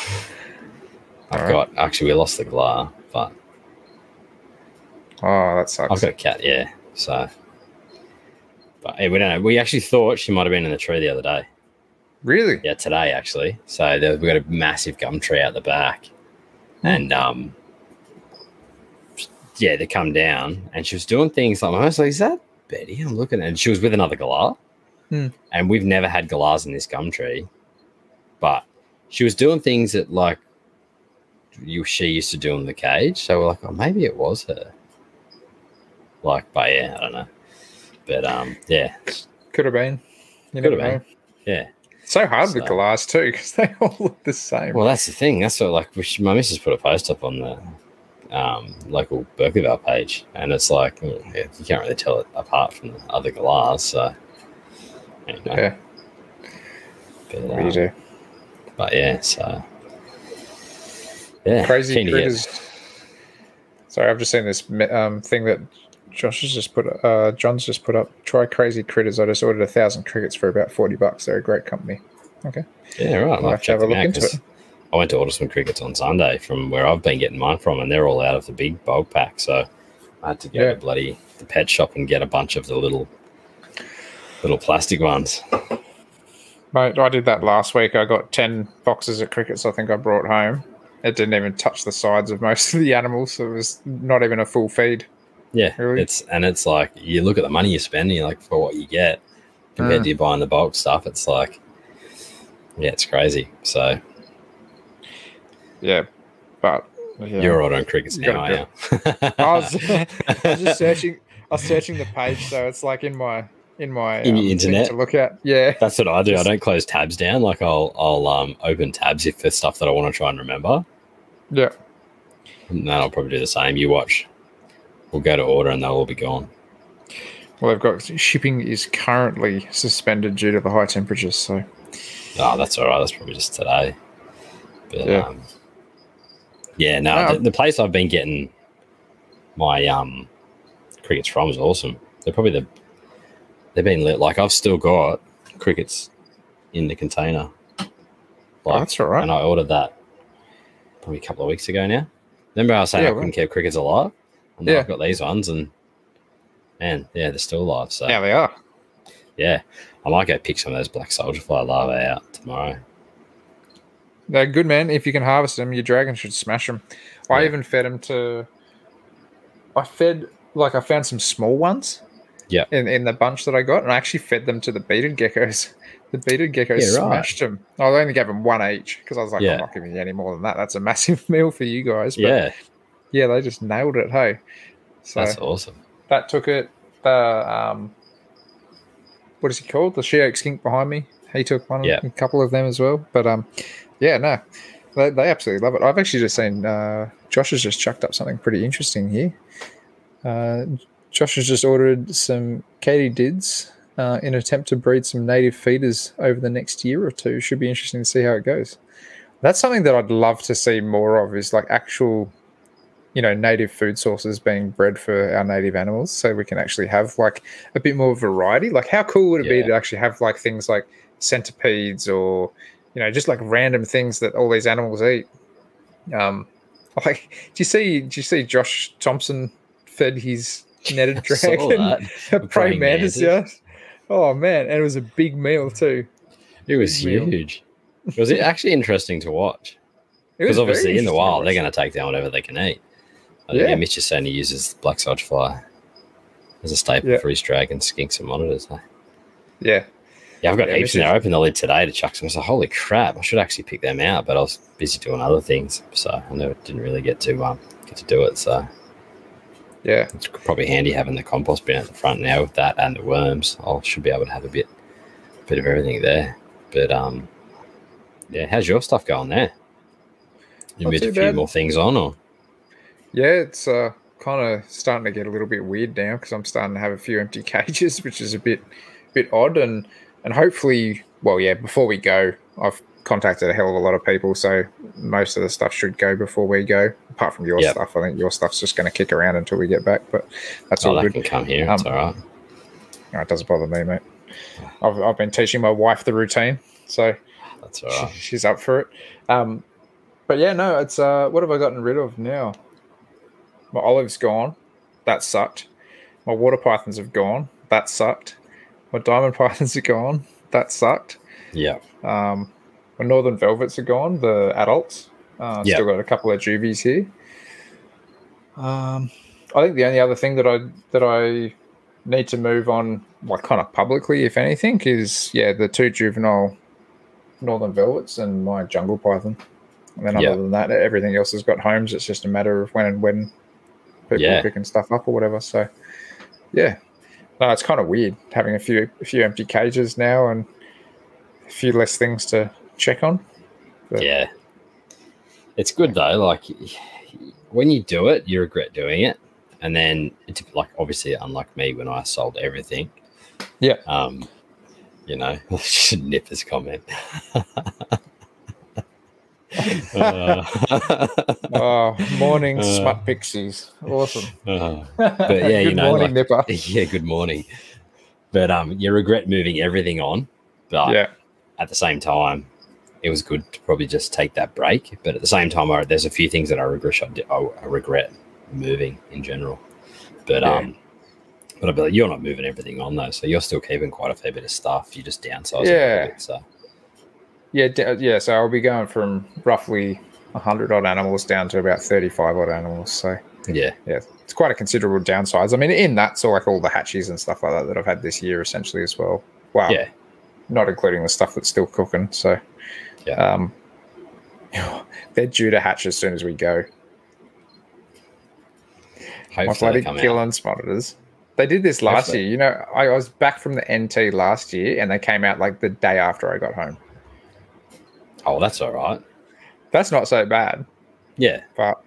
I've got actually we lost the galah, but Oh, that sucks. I've got a cat, yeah. So, but hey, we don't know. We actually thought she might have been in the tree the other day. Really? Yeah, today actually. So there, we got a massive gum tree out the back, and um, yeah, they come down, and she was doing things like I was like, "Is that Betty?" I'm looking, and she was with another galah, Hmm. and we've never had galahs in this gum tree, but she was doing things that like you she used to do in the cage. So we're like, "Oh, maybe it was her." Like, but yeah, I don't know. But um, yeah, Could have been. You Could have know. yeah. So hard with So- Galahs too, because they all look the same. Well, that's the thing. That's what like should- my missus put a post up on the um, local Berkeleyville page, and it's like mm, yeah, you can't really tell it apart from the other galahs. So, anyway, yeah, but, what do you um, do? But yeah, so yeah, Crazy keen to get- critters. Sorry, I've just seen this um, thing that Josh has just put. Uh, John's just put up. Try crazy critters. I just ordered a thousand crickets for about forty bucks. They're a great company. Okay. Yeah, right. I'll have to have a look out into it. I went to order some crickets on Sunday from where I've been getting mine from, and they're all out of the big bulk pack. So I had to go Yeah. to bloody the pet shop and get a bunch of the little little plastic ones. Mate, I did that last week. I got ten boxes of crickets. I think I brought home. It didn't even touch the sides of most of the animals. So it was not even a full feed. Yeah, Really? it's and it's like you look at the money you're spending, like for what you get compared Mm. to you buying the bulk stuff. It's like, yeah, it's crazy. So Yeah, but yeah. you're all on crickets now, are you? I was, I was just searching. I was searching the page, so it's like in my in my In your thing internet? to look at. Yeah, That's what I do. I don't close tabs down. Like I'll I'll um open tabs if there's stuff that I want to try and remember. yeah. And then I'll probably do the same. You watch. We'll go to order and they'll all be gone. Well, they've got shipping is currently suspended due to the high temperatures. So Oh, that's all right. That's probably just today. But Yeah. um, yeah, no, No. the, the place I've been getting my um crickets from is awesome. They're probably the they've been lit. Like I've still got crickets in the container. oh, Like, that's all right. and I ordered that probably a couple of weeks ago now. Remember I was saying Yeah, I couldn't keep crickets alive? And Yeah. I've got these ones and man, yeah, they're still alive. So yeah, they are. yeah, I might go pick some of those black soldier fly larvae out tomorrow. They're good, man. If you can harvest them, your dragon should smash them. I even fed them to. I fed like I found some small ones. Yeah. In in the bunch that I got, and I actually fed them to the bearded geckos. The bearded geckos Yeah, right. smashed them. I only gave them one each because I was like, Yeah. I'm not giving you any more than that. That's a massive meal for you guys. But yeah, yeah, they just nailed it. Hey, so that's awesome. that took it. The um, what is he called? The she oak skink behind me. He took one, Yeah. a couple of them as well. But um, yeah, no, they, they absolutely love it. I've actually just seen uh, Josh has just chucked up something pretty interesting here. Uh, Josh has just ordered some katydids uh, in an attempt to breed some native feeders over the next year or two. Should be interesting to see how it goes. That's something that I'd love to see more of. Is like actual you know native food sources being bred for our native animals so we can actually have like a bit more variety like how cool would it be to actually have like things like centipedes or you know just like random things that all these animals eat um like do you see do you see josh thompson fed his netted dragon a praying mantis yeah oh man and it was a big meal too It was Big meal. huge. It was actually interesting to watch It because obviously in the wild they're going to take down whatever they can eat. I Yeah. yeah, Mitch is saying he uses black soldier fly as a staple Yeah. for his dragons, skinks, and monitors. yeah Yeah, I've got Yeah, heaps in there. I opened the lid today to chuck some. I was like, holy crap! I should actually pick them out, but I was busy doing other things, so I never didn't really get to um, get to do it. So yeah it's probably handy having the compost bin at the front now with that and the worms. I should be able to have a bit, bit of everything there. But um, yeah, how's your stuff going there? You made a few bad. more things on, or Yeah, it's uh, kind of starting to get a little bit weird now because I'm starting to have a few empty cages, which is a bit bit odd. And and hopefully, well, yeah, before we go, I've contacted a hell of a lot of people, so most of the stuff should go before we go. Apart from your Yep. stuff, I think your stuff's just going to kick around until we get back. But that's oh, all that good. can come here. It's Um, all right. No, it doesn't bother me, mate. I've I've been teaching my wife the routine, so That's all she- she's up for it. Um, but yeah, no, it's uh, what have I gotten rid of now? My olive's gone. That sucked. My water pythons have gone. That sucked. My diamond pythons are gone. That sucked. Yeah, Um, my northern velvets are gone. The adults. Uh, Yeah. Still got a couple of juvies here. Um, I think the only other thing that I that I need to move on, like kind of publicly, if anything, is yeah the two juvenile northern velvets and my jungle python. And then other than that, everything else has got homes. It's just a matter of when and when people Yeah. are picking stuff up or whatever. So yeah, No, it's kind of weird having a few a few empty cages now and a few less things to check on. But- Yeah. It's good though. Like when you do it, you regret doing it. And then it's like obviously unlike me when I sold everything. Yeah. Um, you know, Nipper's comment. Uh, Oh, morning Uh. smut pixies. Awesome. uh, But yeah, you Good know, morning, Nipper. yeah, good morning. But um, you regret moving everything on. But Yeah. at the same time, it was good to probably just take that break. But at the same time, I, there's a few things that I regret. I, I, regret moving in general. But Yeah. um, but I'd be like, you're not moving everything on though, so you're still keeping quite a fair bit of stuff. You just downsize. Yeah. Bit, so Yeah, d- yeah. So I'll be going from roughly 100 odd animals down to about 35 odd animals. So yeah, yeah, it's quite a considerable downsize. I mean, in that, so like all the hatchies and stuff like that that I've had this year essentially as well. Wow. yeah, Not including the stuff that's still cooking. So Yeah. um, they're due to hatch as soon as we go. My hopefully bloody they come out. Gillen's monitors. They did this last Hopefully. year. You know, I was back from the NT last year, and they came out like the day after I got home. Oh, that's all right. That's not so bad, Yeah, but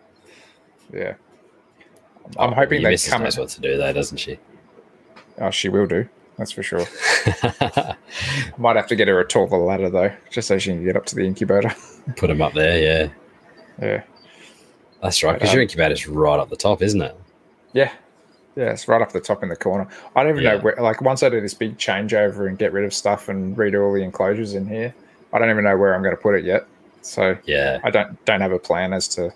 yeah, I'm Oh, hoping they come. knows what to do though, doesn't she? Oh, she will do. That's for sure. I might have to get her a taller ladder though, just so she can get up to the incubator. Put them up there. Yeah, yeah, that's right. Because Um, your incubator's right up the top, isn't it? yeah, yeah. It's right up the top in the corner. I don't even know where. Like once I do this big changeover and get rid of stuff and redo all the enclosures in here, I don't even know where I'm going to put it yet. So Yeah, I don't don't have a plan as to.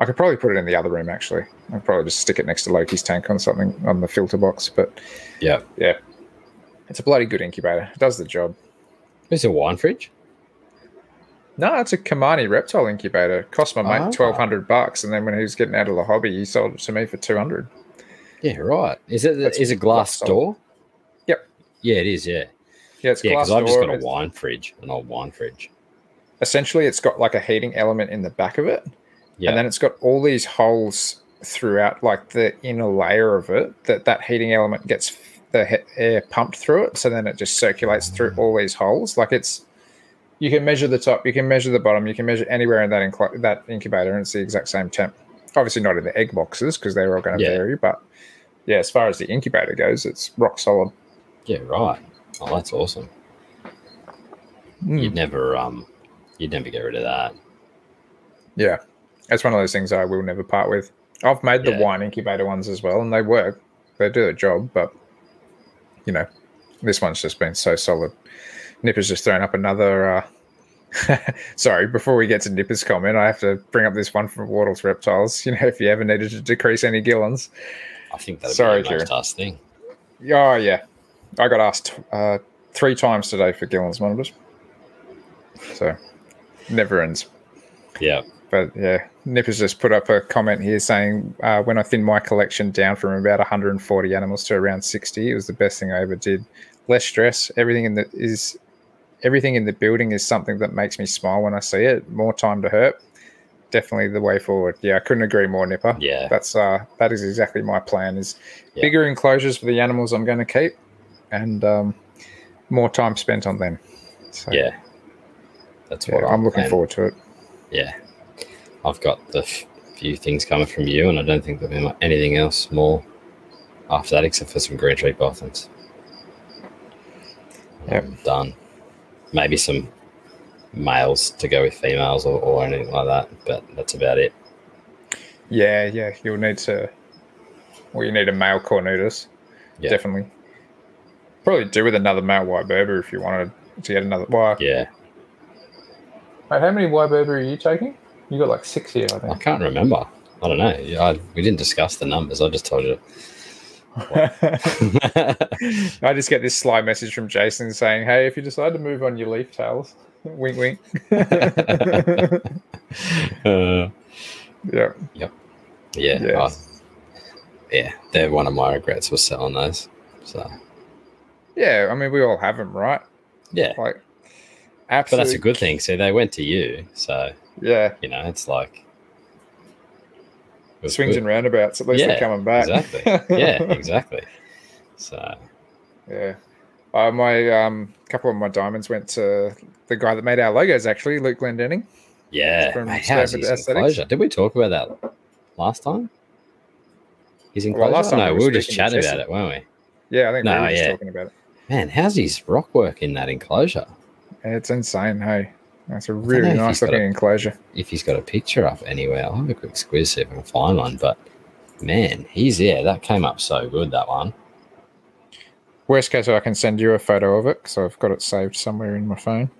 I could probably put it in the other room actually. I'd probably just stick it next to Loki's tank on something on the filter box. But yeah. yeah, it's a bloody good incubator. It does the job. Is it a wine fridge? No, it's a Kamani reptile incubator. Cost my mate Ah. twelve hundred bucks, and then when he was getting out of the hobby, he sold it to me for two hundred. Yeah, right. Is it That's is it glass door? Yep. Yeah, it is. Yeah, Yeah, it's yeah. glass Because I've just door. got a wine fridge, an old wine fridge. Essentially, it's got like a heating element in the back of it, Yeah, and then it's got all these holes throughout, like the inner layer of it. That that heating element gets the he- air pumped through it, so then it just circulates through all these holes. Like it's, you can measure the top, you can measure the bottom, you can measure anywhere in that incl- that incubator, and it's the exact same temp. Obviously, not in the egg boxes because they're all going to Yeah. vary, but yeah, as far as the incubator goes, it's rock solid. yeah, right. Oh, that's awesome. Mm. You'd never um, you'd never get rid of that. Yeah, it's one of those things I will never part with. I've made the Yeah. wine incubator ones as well, and they work. They do a job, but you know, this one's just been so solid. Nipper's just thrown up another. Uh, sorry, before we get to Nipper's comment, I have to bring up this one from Wardle's Reptiles. You know, if you ever needed to decrease any Gillen's. I think that'd Sorry, be Kieran. thing. Oh yeah, I got asked uh, three times today for Gillen's monitors, so never ends. Yeah, But yeah, Nip has just put up a comment here saying, uh, when I thinned my collection down from about 140 animals to around 60, it was the best thing I ever did. Less stress. Everything in the is everything in the building is something that makes me smile when I see it. More time to hurt. Definitely the way forward. Yeah, I couldn't agree more, Nipper. yeah, That's uh that is exactly my plan is Yeah. bigger enclosures for the animals I'm going to keep and um, more time spent on them. So yeah. That's yeah, what I'm looking forward to it. Yeah, I've got the f- few things coming from you, and I don't think there'll be anything else more after that, except for some green tree pythons. Yep. I'm done. Maybe some males to go with females or, or anything like that, but that's about it. Yeah, yeah, you'll need to. Well, you need a male cornutus, Yeah. definitely. Probably do with another male wyberba if you wanted to get another. Why? Yeah, Mate, how many wyberba are you taking? You got like six here, I think. I can't remember. I don't know. Yeah, I, we didn't discuss the numbers. I just told you. I just get this sly message from Jason saying, "Hey, if you decide to move on your leaf tails, wink, wink." Uh, yeah, yeah, Yeah. I- yeah. They're one of my regrets was selling those. So yeah. I mean, we all have them, right? yeah, Like, absolutely. but that's a good thing. So they went to you, so Yeah, you know it's like it swings good. and roundabouts. At least Yeah, they're coming back. exactly. yeah, exactly. So Yeah. Uh, my um, couple of my diamonds went to the guy that made our logos, actually, Luke Glendenning. yeah, From mate, how's his enclosure? Did we talk about that last time? His Well, enclosure? last time no, we we were just chatting about it, weren't we? Yeah, I think No, we were just yeah. talking about it. Man, how's his rock work in that enclosure? It's insane, hey. That's a really nice looking a- enclosure. If he's got a picture up anywhere, I'll have a quick squeeze see if I can find one. But man, he's yeah, that came up so good that one. Worst case, I can send you a photo of it because I've got it saved somewhere in my phone.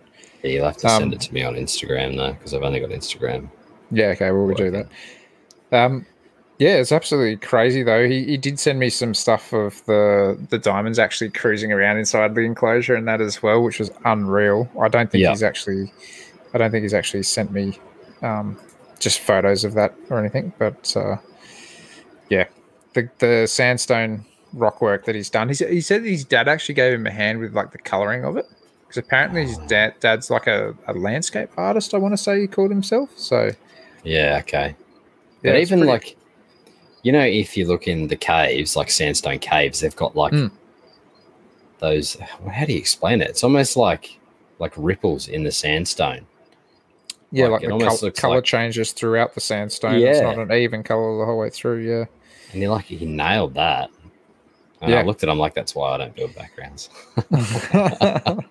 Yeah, you'll have to Um, send it to me on Instagram though, because I've only got Instagram. Yeah, okay, well, we'll do that. Um, yeah, it's absolutely crazy though. He, he did send me some stuff of the the diamonds actually cruising around inside the enclosure and that as well, which was unreal. I don't think Yeah. he's actually, I don't think he's actually sent me um, just photos of that or anything. But uh, yeah, the the sandstone rock work that he's done. He said he said his dad actually gave him a hand with like the coloring of it because apparently his dad dad's like a, a landscape artist. I want to say he called himself. So Yeah, okay. yeah, but even pretty- like, you know, if you look in the caves, like sandstone caves, they've got like Mm. those. How do you explain it? It's almost like like ripples in the sandstone. Yeah, Like, like, it the almost col- color like- changes throughout the sandstone. Yeah. It's not an even color the whole way through. Yeah. And you're like, he nailed that. And Yeah. I looked at him like, that's why I don't build backgrounds.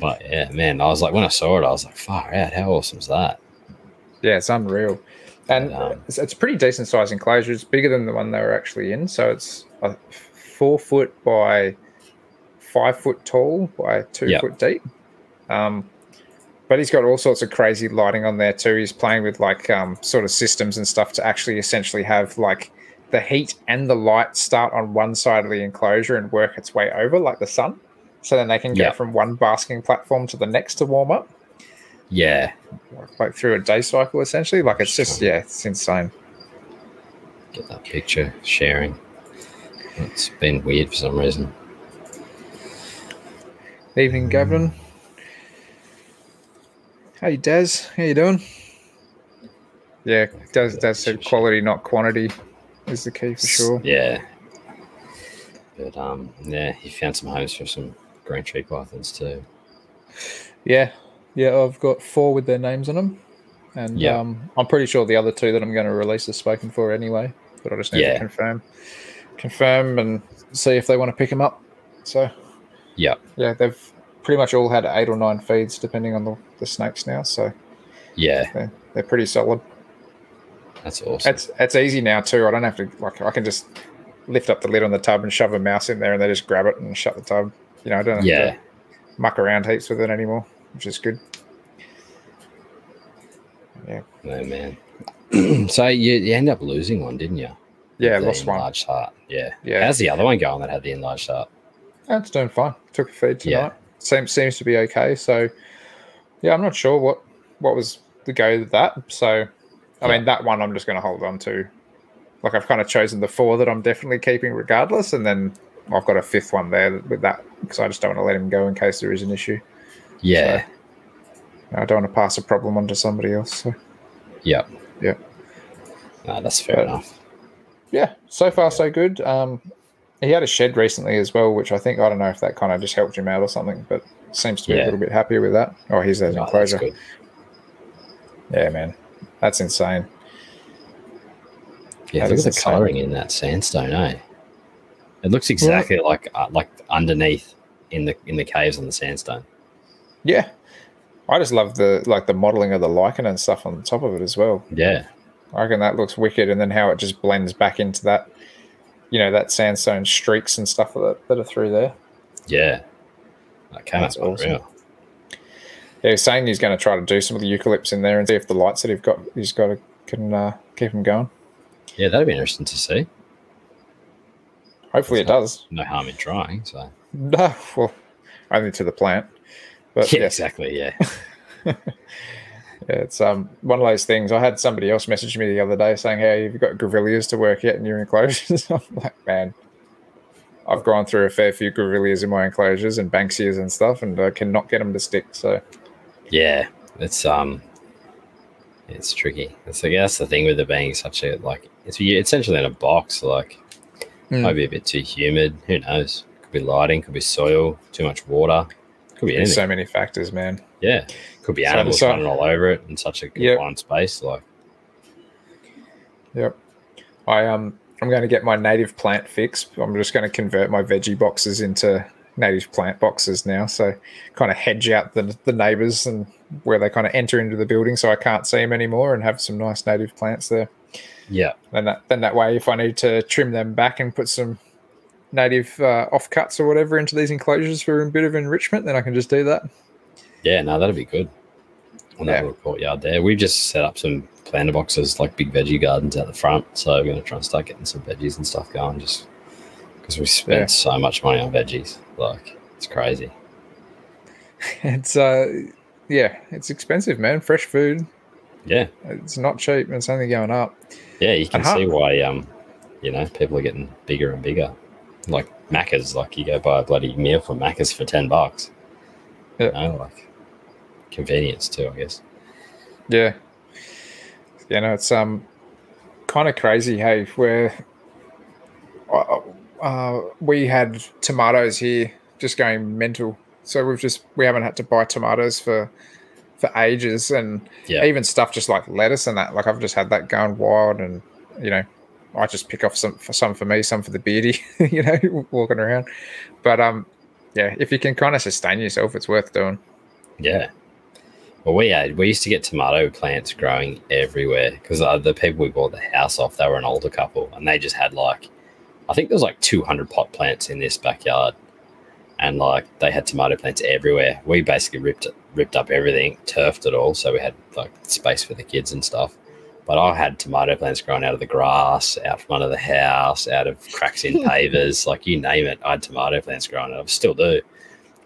But yeah, man, I was like, when I saw it, I was like, far out. How awesome is that? yeah, it's unreal. And um, it's, it's a pretty decent sized enclosure. It's bigger than the one they were actually in. So it's a four foot by five foot tall by two Yep. foot deep. Um, but he's got all sorts of crazy lighting on there too. He's playing with like um, sort of systems and stuff to actually essentially have like the heat and the light start on one side of the enclosure and work its way over like the sun. So then they can go Yep. from one basking platform to the next to warm up, Yeah. like, like through a day cycle essentially. Like it's just yeah, it's insane. Get that picture sharing. It's been weird for some reason. Evening, Gavin. Hey, Daz. How you doing? Yeah, Daz, Daz said quality, not quantity, is the key for sure. Yeah. But um, yeah, he found some homes for some green tree pythons too. Yeah, yeah. I've got four with their names on them, and Yeah. um, I'm pretty sure the other two that I'm going to release are spoken for anyway. But I just need Yeah. to confirm, confirm, and see if they want to pick them up. So Yep. yeah, they've pretty much all had eight or nine feeds, depending on the, the snakes now. So Yeah, they're, they're pretty solid. that's awesome. It's it's easy now too. I don't have to like I can just lift up the lid on the tub and shove a mouse in there, and they just grab it and shut the tub. You know, I don't have yeah, to muck around heaps with it anymore, which is good. Yeah, no man. so you, you end up losing one, didn't you? yeah, The lost one. enlarged heart. Yeah. Yeah. How's the other one going that had the enlarged heart? That's doing fine. Took a feed tonight. Yeah. Seems seems to be okay. So yeah, I'm not sure what what was the go with that. So I Yeah. mean that one I'm just going to hold on to. Like I've kind of chosen the four that I'm definitely keeping regardless, and then I've got a fifth one there with that because I just don't want to let him go in case there is an issue. Yeah. I don't want to pass a problem on to somebody else. So Yep. Yeah. No, that's fair But- enough. yeah, so far so good. Um, he had a shed recently as well, which I think I don't know if that kind of just helped him out or something, but seems to be a little bit happier with that. Oh, he's that No, that's enclosure. Yeah, man, that's insane. Yeah, That look at the insane. colouring in that sandstone, eh? It looks exactly like uh, like underneath in the in the caves on the sandstone. Yeah, I just love the like the modeling of the lichen and stuff on the top of it as well. Yeah, I reckon that looks wicked, and then how it just blends back into that, you know, that sandstone streaks and stuff that that are through there. yeah. That came That's awesome. unreal. Yeah, he's saying he's going to try to do some of the eucalypts in there and see if the lights that he's got he's got to, can uh, keep him going. Yeah, that'd be interesting to see. Hopefully, it does. No harm in trying. So No, well, only to the plant. But yeah, yeah, exactly. Yeah, yeah, it's um one of those things. I had somebody else message me the other day saying, "Hey, you've got grevilleas to work yet in your enclosures?" I'm like, man, I've gone through a fair few grevilleas in my enclosures and banksias and stuff, and I cannot get them to stick. So yeah. It's um, it's tricky. It's like that's the thing with it being such a like it's essentially in a box. Like Mm. Might be a bit too humid. Who knows? Could be lighting, could be soil, too much water. Could be so many factors, man. yeah. Could be animals so- running all over it in such a Yep. confined space. Like, Yep. I um I'm going to get my native plant fix. I'm just going to convert my veggie boxes into native plant boxes now. So kind of hedge out the the neighbors and where they kind of enter into the building so I can't see them anymore and have some nice native plants there. yeah. Then that then that way if I need to trim them back and put some native uh, offcuts or whatever into these enclosures for a bit of enrichment, then I can just do that. Yeah, no, that'd be good. On that Yeah. little courtyard there. We've just set up some planter boxes, like big veggie gardens out the front. So we're going to try and start getting some veggies and stuff going just because we spent Yeah. so much money on veggies. Like, it's crazy. It's uh yeah, it's expensive, man. Fresh food, Yeah. it's not cheap. It's only going up. Yeah, you can how- see why, um, you know, people are getting bigger and bigger. Like Macca's, like you go buy a bloody meal from Macca's for 10 bucks. Yeah. You know, like convenience too, I guess. Yeah. You know, it's um kind of crazy, hey, where uh, uh, we had tomatoes here just going mental. So we've just we haven't had to buy tomatoes for for ages and Yeah. even stuff just like lettuce and that like I've just had that going wild and you know I just pick off some for some for me, some for the beardy, you know, walking around. But um yeah, if you can kind of sustain yourself, it's worth doing. Yeah. Well, we had we used to get tomato plants growing everywhere because uh, the people we bought the house off, they were an older couple, and they just had like, I think there was like 200 pot plants in this backyard, and like they had tomato plants everywhere. We basically ripped ripped up everything, turfed it all, so we had like space for the kids and stuff. But I had tomato plants growing out of the grass, out from under the house, out of cracks in pavers, like you name it. I had tomato plants growing out. I still do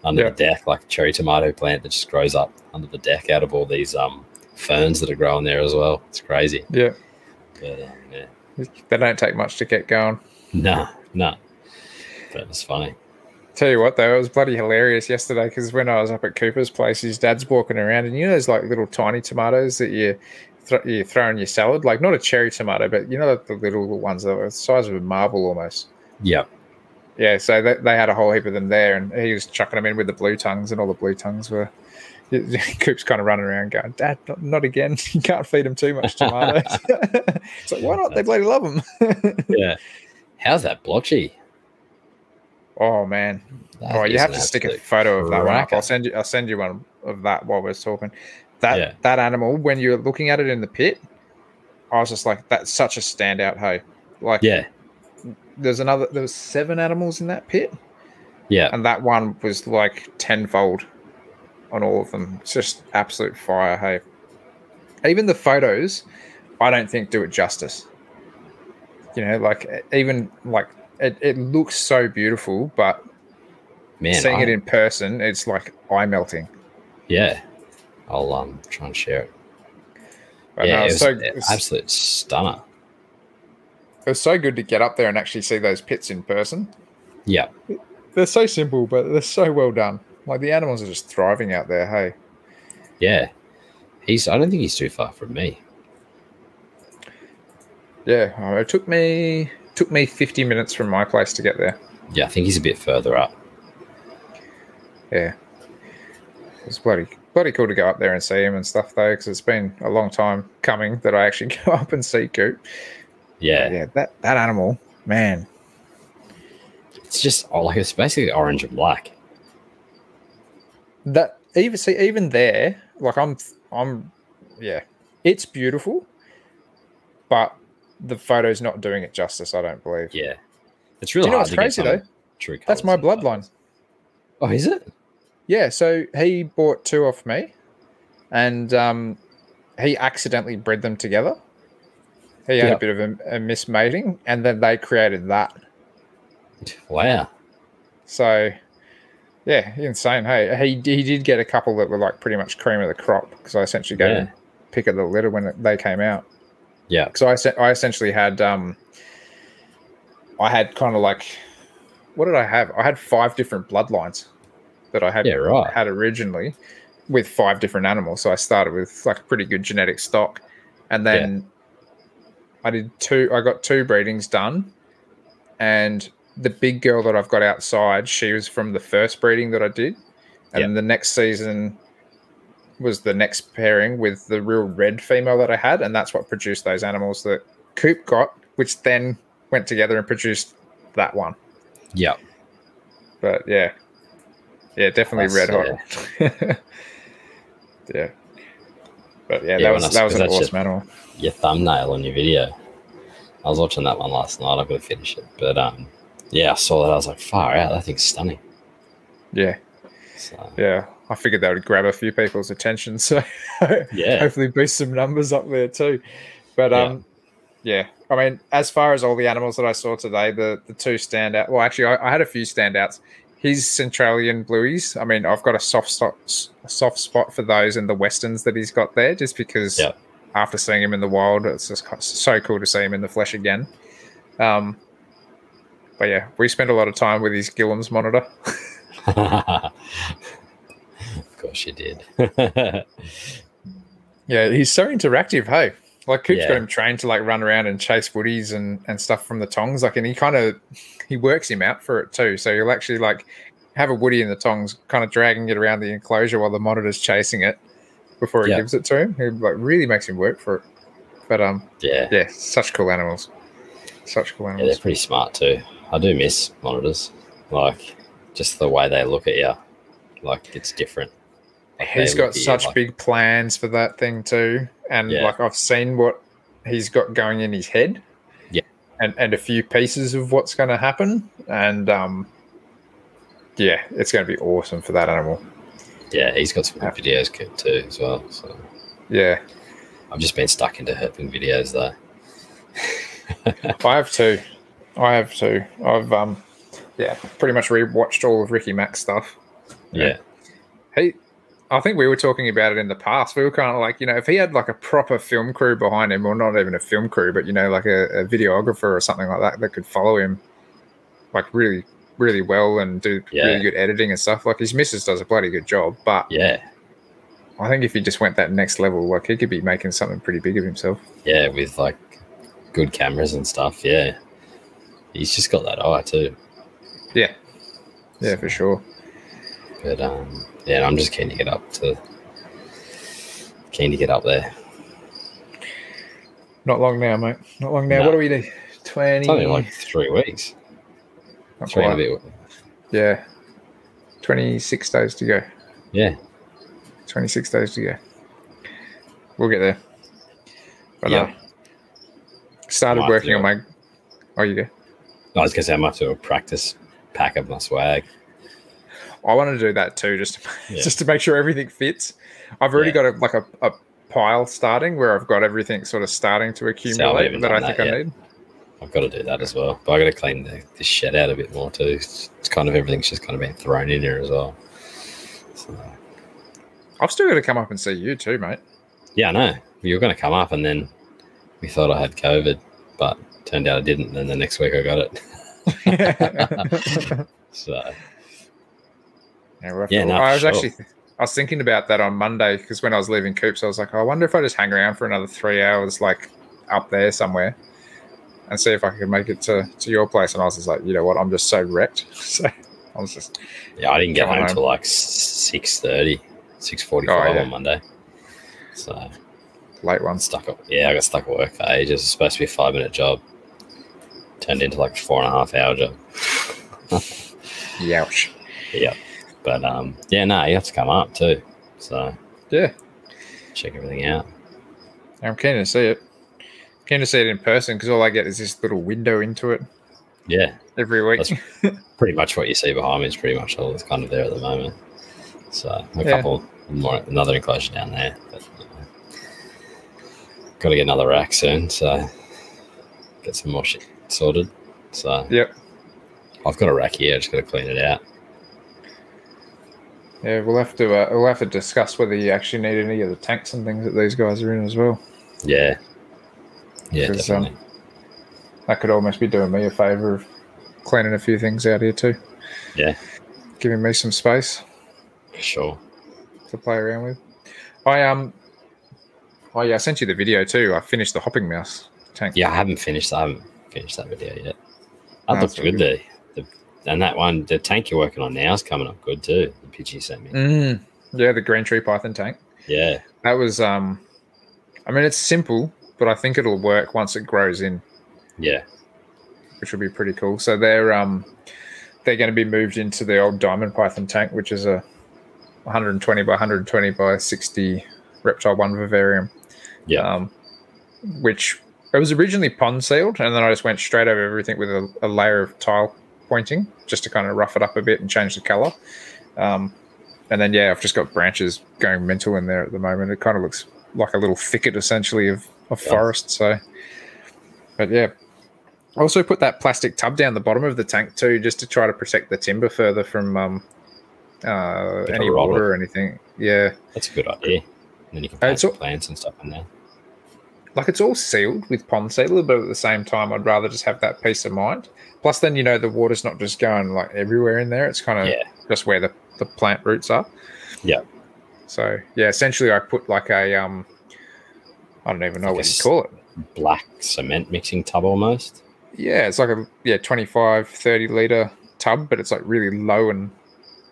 under Yeah. the deck, like a cherry tomato plant that just grows up under the deck out of all these um, ferns that are growing there as well. It's crazy. Yeah. But um, yeah, They don't take much to get going. no, no. But it's funny. Tell you what, though, it was bloody hilarious yesterday because when I was up at Cooper's place, his dad's walking around, and you know those like little tiny tomatoes that you th- you throw in your salad, like not a cherry tomato, but you know the little ones that were the size of a marble almost. Yeah. Yeah, so they, they had a whole heap of them there, and he was chucking them in with the blue tongues, and all the blue tongues were. Coop's kind of running around going, Dad, not, not again. You can't feed them too much tomatoes. it's like, why not? They bloody love them. Yeah. How's that blotchy? oh, man. That oh, you have to stick a photo of that one up. I'll send you. I'll send you one of that while we're talking. That Yeah. that animal, when you're looking at it in the pit, I was just like, that's such a standout. Hey, like, Yeah. there's another. There was seven animals in that pit, Yeah. and that one was like tenfold on all of them. It's just absolute fire. Hey, even the photos, I don't think do it justice. You know, like even like it, it looks so beautiful, but Man, seeing I- it in person, it's like eye melting. yeah. I'll um try and share it. But yeah, no, it it's was so an absolute stunner. it was so good to get up there and actually see those pits in person. Yeah. They're so simple, but they're so well done. Like the animals are just thriving out there. Hey, Yeah. He's I don't think he's too far from me. yeah, oh, it took me took me fifty minutes from my place to get there. Yeah, I think he's a bit further up. Yeah, it's bloody bloody cool to go up there and see him and stuff though, because it's been a long time coming that I actually go up and see Coop. Yeah. yeah, that that animal, man. It's just oh, like it's basically orange and black. that even see even there like i'm i'm yeah it's beautiful but the photo's not doing it justice i don't believe Yeah. It's really you know what's crazy, though? True that's my in bloodline Oh, is it? Yeah so he bought two off me and um he accidentally bred them together he had Yeah. a bit of a, a mismating and then they created that Wow. so yeah insane hey he, he did get a couple that were like pretty much cream of the crop because i essentially gave Yeah. him pick of the litter when they came out Yeah. So I, I essentially had um, I had kind of like, what did I have? I had five different bloodlines that I had Yeah, right. had originally with five different animals. So I started with like a pretty good genetic stock, and then I did two. I got two breedings done, and the big girl that I've got outside, she was from the first breeding that I did, and Yep. the next season was the next pairing with the real red female that I had, and that's what produced those animals that Coop got, which then went together and produced that one. Yeah. But yeah, yeah, definitely red hot. yeah, but yeah, Yeah, that was that was an awesome animal. Your thumbnail on your video. I was watching that one last night. I've got to finish it. But um, yeah, I saw that. I was like, far out. That thing's stunning. Yeah, So, yeah. I figured that would grab a few people's attention, so yeah. hopefully boost some numbers up there too. But Yeah. um, yeah. I mean, as far as all the animals that I saw today, the the two stand out. Well, actually, I, I had a few standouts. His Centralian Blueies. I mean, I've got a soft spot, soft spot for those and the westerns that he's got there, just because Yeah. after seeing him in the wild, it's just so cool to see him in the flesh again. Um, but yeah, we spent a lot of time with his Gillen's monitor. of course you did. Yeah, he's so interactive. Hey, like Coop's got him trained to like run around and chase woodies and and stuff from the tongs. Like, and he kind of he works him out for it too. So he'll actually like have a woody in the tongs, kind of dragging it around the enclosure while the monitor's chasing it before he Yeah. gives it to him. He like really makes him work for it. But um, yeah. yeah, such cool animals. Such cool animals. Yeah, they're pretty smart too. I do miss monitors. Like, just the way they look at you. Like, it's different. Like, He's got you such like- big plans for that thing too, and Yeah. like I've seen what he's got going in his head, Yeah. and and a few pieces of what's going to happen, and um, yeah, it's going to be awesome for that animal. Yeah, he's got some good videos Coop, too, as well. So, Yeah, I've just been stuck into herping videos though. I have two. I have two. I've um, yeah, pretty much rewatched all of Ricky Mack's stuff. Yeah. He, I think we were talking about it in the past. We were kind of like, you know, if he had like a proper film crew behind him, or not even a film crew, but you know, like a, a videographer or something like that that could follow him, like really, really well and do Yeah. really good editing and stuff. Like his missus does a bloody good job, but Yeah. I think if he just went that next level, like he could be making something pretty big of himself. Yeah, with like good cameras and stuff. Yeah. He's just got that eye too. Yeah, yeah, for sure. But um, yeah, I'm just keen to get up to keen to get up there. Not long now, mate. Not long now. No. What do we do? Twenty. It's only like three weeks. not Three quite. bit. Yeah, twenty-six days to go. Yeah. 26 days to go. We'll get there. But Yeah. uh, started working on my. Oh, you go. I was gonna say I might do a practice pack of my swag. I want to do that too, just to, Yeah. just to make sure everything fits. I've already Yeah. got a, like a, a pile starting where I've got everything sort of starting to accumulate even that I think that I need. I've got to do that as well. But I got to clean the, the shed out a bit more too. It's, it's kind of everything's just kind of been thrown in here as well. So, I've still got to come up and see you too, mate. yeah, I know. You were going to come up, and then we thought I had COVID, but turned out I didn't. And then the next week I got it. So we'll Yeah, to- no, I was sure. actually I was thinking about that on Monday because when I was leaving Coops, I was like, oh, I wonder if I just hang around for another three hours, like up there somewhere, and see if I could make it to, to your place. And I was just like, you know what, I'm just so wrecked. So I was just yeah, I didn't get home home. till like 6.30, 6.45 Oh, yeah. on Monday. So late I'm stuck up. Yeah, I got stuck at work for ages. It's supposed to be a five minute job. Turned into like a four and a half hour job. Youch. Yeah. But um, yeah, no, you have to come up too. So Yeah, check everything out. I'm keen to see it. Keen to see it in person because all I get is this little window into it Yeah, every week. Pretty much what you see behind me is pretty much all that's kind of there at the moment. So a Yeah. couple more, another enclosure down there. But, you know, got to get another rack soon. So get some more shit sorted. So yep. I've got a rack here. I just got to clean it out. Yeah, we'll have to uh, we'll have to discuss whether you actually need any of the tanks and things that these guys are in as well. Yeah. Yeah, um, definitely. That could almost be doing me a favour of cleaning a few things out here too. Yeah. Giving me some space sure. to play around with. I um Oh yeah, I sent you the video too. I finished the hopping mouse tank. Yeah, I haven't finished. I haven't finished that video yet. That Oh, looks really good there. And that one, the tank you're working on now is coming up good too. The picture you sent me. Mm, yeah, the green tree python tank. Yeah, That was um I mean it's simple, but I think it'll work once it grows in, yeah, which will be pretty cool. So they're um they're going to be moved into the old diamond python tank, which is a 120 by 120 by 60 reptile one vivarium. yeah, Um, which it was originally pond sealed, and then I just went straight over everything with a, a layer of tile pointing just to kind of rough it up a bit and change the color. Um, and then yeah, I've just got branches going mental in there at the moment. It kind of looks like a little thicket essentially of, of Yeah. forest. So, but yeah. I also put that plastic tub down the bottom of the tank too, just to try to protect the timber further from um, uh, any water or anything. Yeah, that's a good idea. And then you can Uh, plant some plants and stuff in there. Like it's all sealed with pond sealer, but at the same time, I'd rather just have that peace of mind. Plus, then you know the water's not just going like everywhere in there; it's kind of Yeah, just where the, the plant roots are. Yeah. So yeah, essentially, I put like a um, I don't even know Like what you call it. black cement mixing tub almost. Yeah, it's like a yeah 25, 30 liter tub, but it's like really low and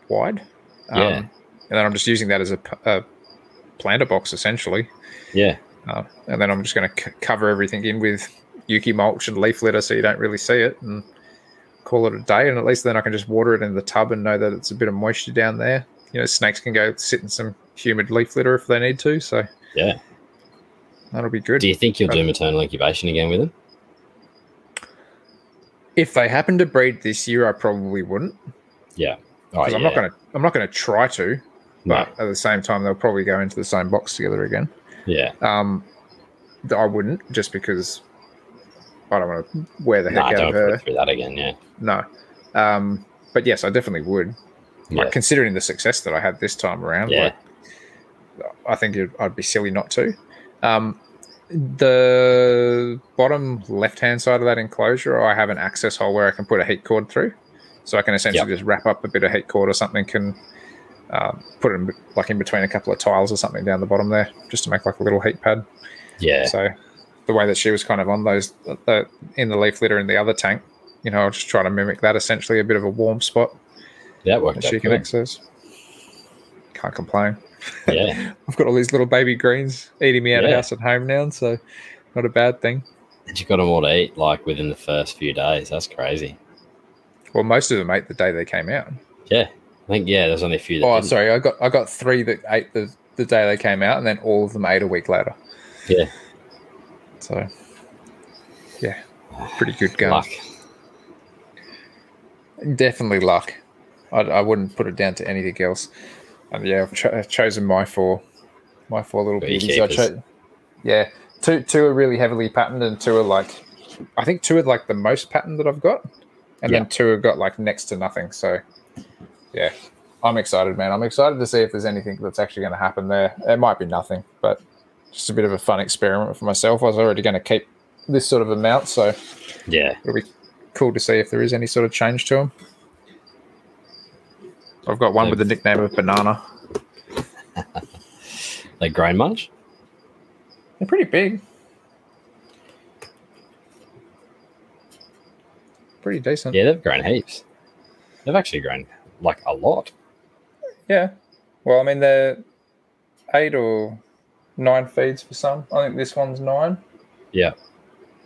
wide. Um, Yeah. and then I'm just using that as a planter box essentially. Yeah, Uh, and then I'm just going to c- cover everything in with Yuki mulch and leaf litter so you don't really see it and call it a day. And at least then I can just water it in the tub and know that it's a bit of moisture down there. You know, snakes can go sit in some humid leaf litter if they need to. So yeah. that'll be good. Do you think you'll Uh, do maternal incubation again with them? if they happen to breed this year, I probably wouldn't Yeah. Oh, because I'm not going to. I'm not going to try to. No. But at the same time, they'll probably go into the same box together again. Yeah. Um, I wouldn't just because I don't want to wear the heck out don't of her. through that again. Yeah. No. Um, but yes, I definitely would. Yeah. Like considering the success that I had this time around, Yeah. like, I think it, I'd be silly not to. Um, the bottom left hand side of that enclosure, I have an access hole where I can put a heat cord through, so I can essentially just wrap up a bit of heat cord or something, can uh, put it in, like in between a couple of tiles or something down the bottom there, just to make like a little heat pad. Yeah. So the way that she was kind of on those uh, in the leaf litter in the other tank, you know, I'll just try to mimic that essentially a bit of a warm spot That worked that she can good. access. Can't complain. Yeah. I've got all these little baby greens eating me out of house at home now, so not a bad thing. And you got them all to eat like within the first few days. That's crazy. Well, most of them ate the day they came out. Yeah. I think yeah, there's only a few that Oh, didn't. sorry, I got I got three that ate the, the day they came out, and then all of them ate a week later. Yeah. So, yeah, pretty good going. Luck. Definitely luck. I, I wouldn't put it down to anything else. And yeah, I've, cho- I've chosen my four, my four little beauties. I cho- yeah, two two are really heavily patterned, and two are like, I think two are like the most patterned that I've got, and Yeah. then two have got like next to nothing. So, yeah, I'm excited, man. I'm excited to see if there's anything that's actually going to happen there. It might be nothing, but just a bit of a fun experiment for myself. I was already going to keep this sort of amount, so Yeah. it'll be cool to see if there is any sort of change to them. I've got one with the nickname of Banana. They grown much? They're pretty big. Pretty decent. Yeah, they've grown heaps. They've actually grown like a lot. Yeah. Well, I mean, they're eight or nine feeds for some. I think this one's nine. Yeah.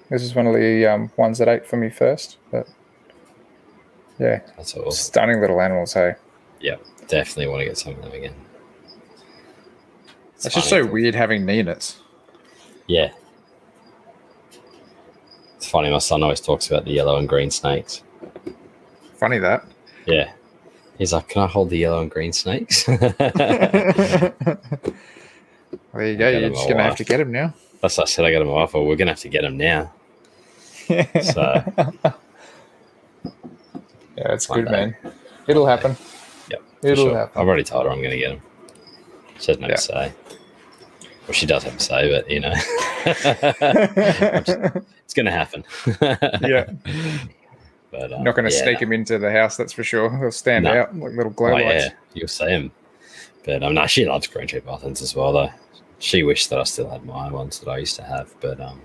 This is one of the um, ones that ate for me first. But yeah, That's awesome. stunning little animals. Hey, Yeah. Definitely want to get some of them again. it's, just so funny. weird having neonates. Yeah. It's funny, my son always talks about the yellow and green snakes. Funny that. Yeah. He's like, Can I hold the yellow and green snakes? there you go. You're just gonna have to get him now. That's what I said I got him off, or we're gonna have to get him now. So yeah, it's One good, day. man. It'll happen. Yep, It'll sure. happen. I've already told her I'm gonna get him. She doesn't have Yeah. to say. Well she does have to say, but you know. it's gonna happen. yeah, But um, not going to yeah, sneak him into the house. That's for sure. They'll stand No. out like little glow Oh, lights. yeah, you'll see him. But um, no, she loves green tree pythons as well, though. She wished that I still had my ones that I used to have, but um,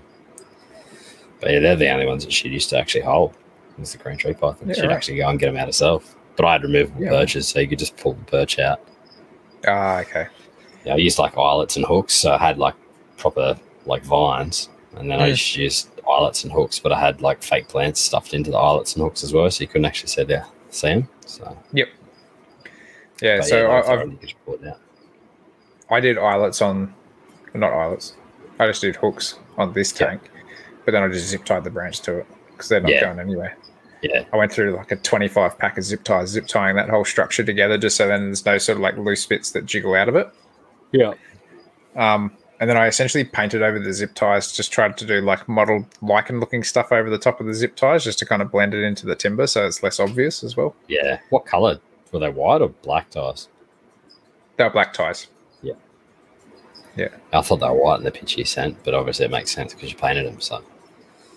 but yeah, they're the only ones that she used to actually hold. was the green tree python. Yeah, She'd right. actually go and get them out herself. But I had removable Yeah. perches, so you could just pull the perch out. Ah, okay. Yeah, I used like eyelets and hooks, so I had like proper like vines, and then I Mm. just used eyelets and hooks, but I had like fake plants stuffed into the eyelets and hooks as well, so you couldn't actually see the see them. So, yep, Yeah, but so yeah, I, I, I've, you could just pull it out. I did eyelets on, not eyelets. I just did hooks on this Yeah. tank, but then I just zip tied the branch to it because they're not Yeah. going anywhere. Yeah, I went through like a 25 pack of zip ties, zip tying that whole structure together just so then there's no sort of like loose bits that jiggle out of it. yeah, Um, and then I essentially painted over the zip ties, just tried to do like mottled lichen looking stuff over the top of the zip ties just to kind of blend it into the timber so it's less obvious as well. yeah. What color were they? White or black ties? They were black ties. Yeah. Yeah. I thought they were white in the picture you sent, but obviously it makes sense because you painted them. So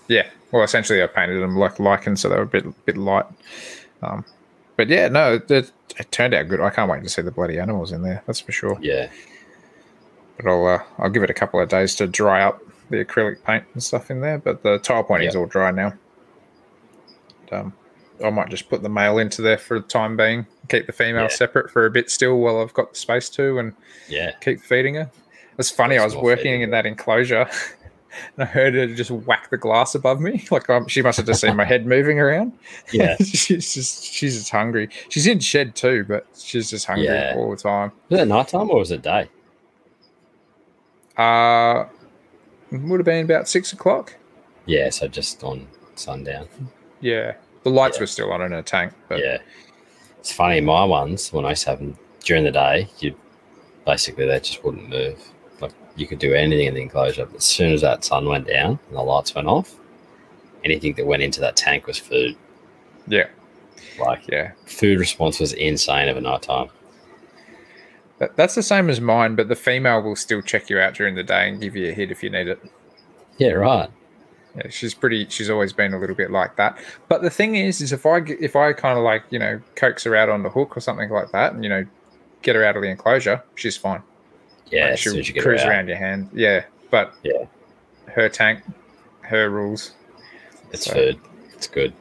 Yeah. Well, essentially, I painted them like lichen, so they were a bit bit light. Um, but yeah, no, it, it turned out good. I can't wait to see the bloody animals in there. That's for sure. yeah, But I'll uh, I'll give it a couple of days to dry up the acrylic paint and stuff in there. But the tile pointing is all dry now. Um, I might just put the male into there for the time being. Keep the female Yeah. separate for a bit still while I've got the space to, and yeah, keep feeding her. It's funny. I was working in that enclosure, and I heard her just whack the glass above me. Like um, she must have just seen my head moving around. yeah. she's just she's just hungry. She's in shed too, but she's just hungry Yeah. all the time. Was it nighttime or was it day? Uh would have been about six o'clock. Yeah, so just on sundown. Yeah, the lights Yeah. were still on in her tank, but yeah, it's funny. My ones when I used to have them during the day, you basically they just wouldn't move. Like you could do anything in the enclosure, but as soon as that sun went down and the lights went off, anything that went into that tank was food. yeah, Like yeah. food response was insane of a night time. That, that's the same as mine, but the female will still check you out during the day and give you a hit if you need it. Yeah, right. Yeah, she's pretty. She's always been a little bit like that. But the thing is, is if I if I kind of like you know coax her out on the hook or something like that, and you know get her out of the enclosure, she's fine. Yeah, Like, as soon she'll as you get her cruise around your hand. Yeah, but Yeah. her tank, her rules. it's So-. It's good.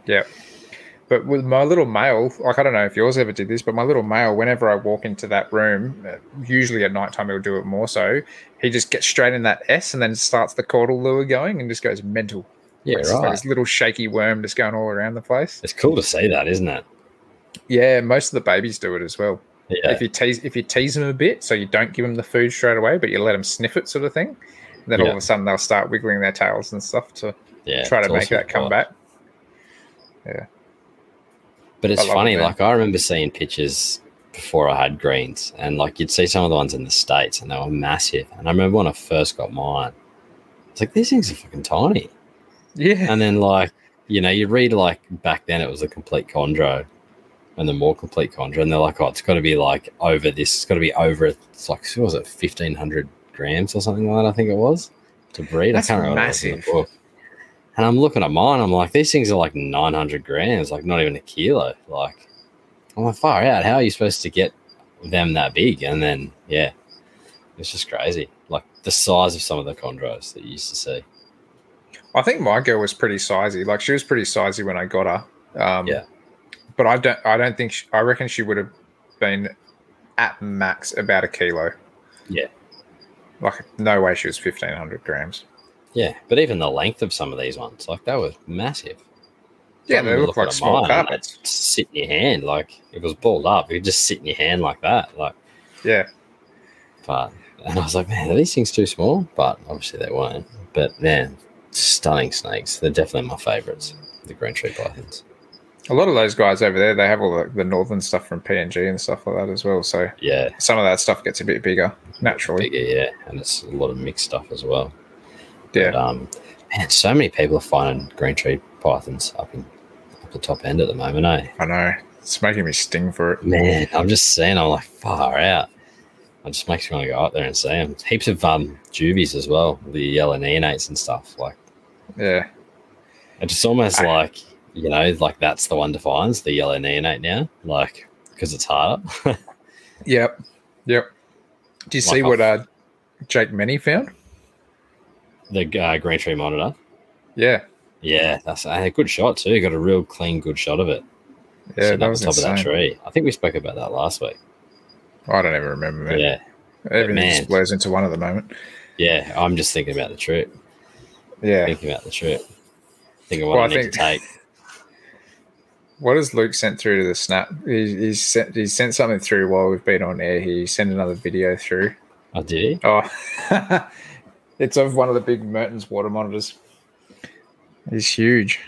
But with my little male, like I don't know if yours ever did this, but my little male, whenever I walk into that room, uh, usually at nighttime he'll do it more so. He just gets straight in that S and then starts the caudal lure going and just goes mental. Yeah, It's like right. this little shaky worm just going all around the place. It's cool to see that, isn't it? Yeah, most of the babies do it as well. Yeah, If you tease if you tease them a bit, so you don't give them the food straight away, but you let them sniff it, sort of thing. Then all of a sudden they'll start wiggling their tails and stuff to yeah. try to make awesome that come back. But it's love it, funny, like I remember seeing pictures before I had greens, and like you'd see some of the ones in the states, and they were massive. And I remember when I first got mine, it's like these things are fucking tiny. Yeah, And then like you know, you read like back then it was a complete chondro, and the more complete chondro, and they're like, oh, it's got to be like over this. It's got to be over. It's like what was it fifteen hundred grams or something like that? I think it was to breed. That's I can't remember. what it was in the massive. And I'm looking at mine. I'm like, these things are like 900 grams, like not even a kilo. Like, I'm like, far out. How are you supposed to get them that big? And then, yeah, it's just crazy. Like the size of some of the chondros that you used to see. I think my girl was pretty sizey. Like she was pretty sizey when I got her. Um, Yeah. But I don't. I don't think. She, I reckon she would have been at max about a kilo. Yeah. Like no way she was fifteen hundred grams. Yeah, but even the length of some of these ones, like that was massive. Yeah, they look like small carpets. Sit in your hand, like it was balled up. It could just sit in your hand like that, like. Yeah. But and I was like, man, are these things too small? But obviously they weren't. But man, stunning snakes. They're definitely my favorites. The green tree pythons. A lot of those guys over there, they have all the, the northern stuff from PNG and stuff like that as well. So Yeah, some of that stuff gets a bit bigger naturally. bigger, yeah, and it's a lot of mixed stuff as well. Yeah. But, um, man, so many people are finding green tree pythons up in up the top end at the moment, eh? I know. It's making me sting for it. Man, I'm just seeing. I'm like far out. It just makes me want to go out there and see them. Heaps of um juvies as well, the yellow neonates and stuff. Like Yeah. it's just almost I- like you know, like that's the one defines the yellow neonate now, like because it's harder. Yep. Yep. Do you see Like what uh, Jake Many found? The uh, green tree monitor. Yeah. Yeah, that's a good shot too. You Got a real clean, good shot of it. Yeah, that was top insane. of that tree. I think we spoke about that last week. I don't even remember, man. Yeah, Everything man. just blurs into one at the moment. yeah. I'm just thinking about the trip. Yeah. Thinking about the trip. Thinking what Well, I I need think- to take. What has Luke sent through to the snap? He, he's sent he sent something through while we've been on air. He sent another video through. Oh, did he? Oh, it's of one of the big Mertens water monitors. It's huge.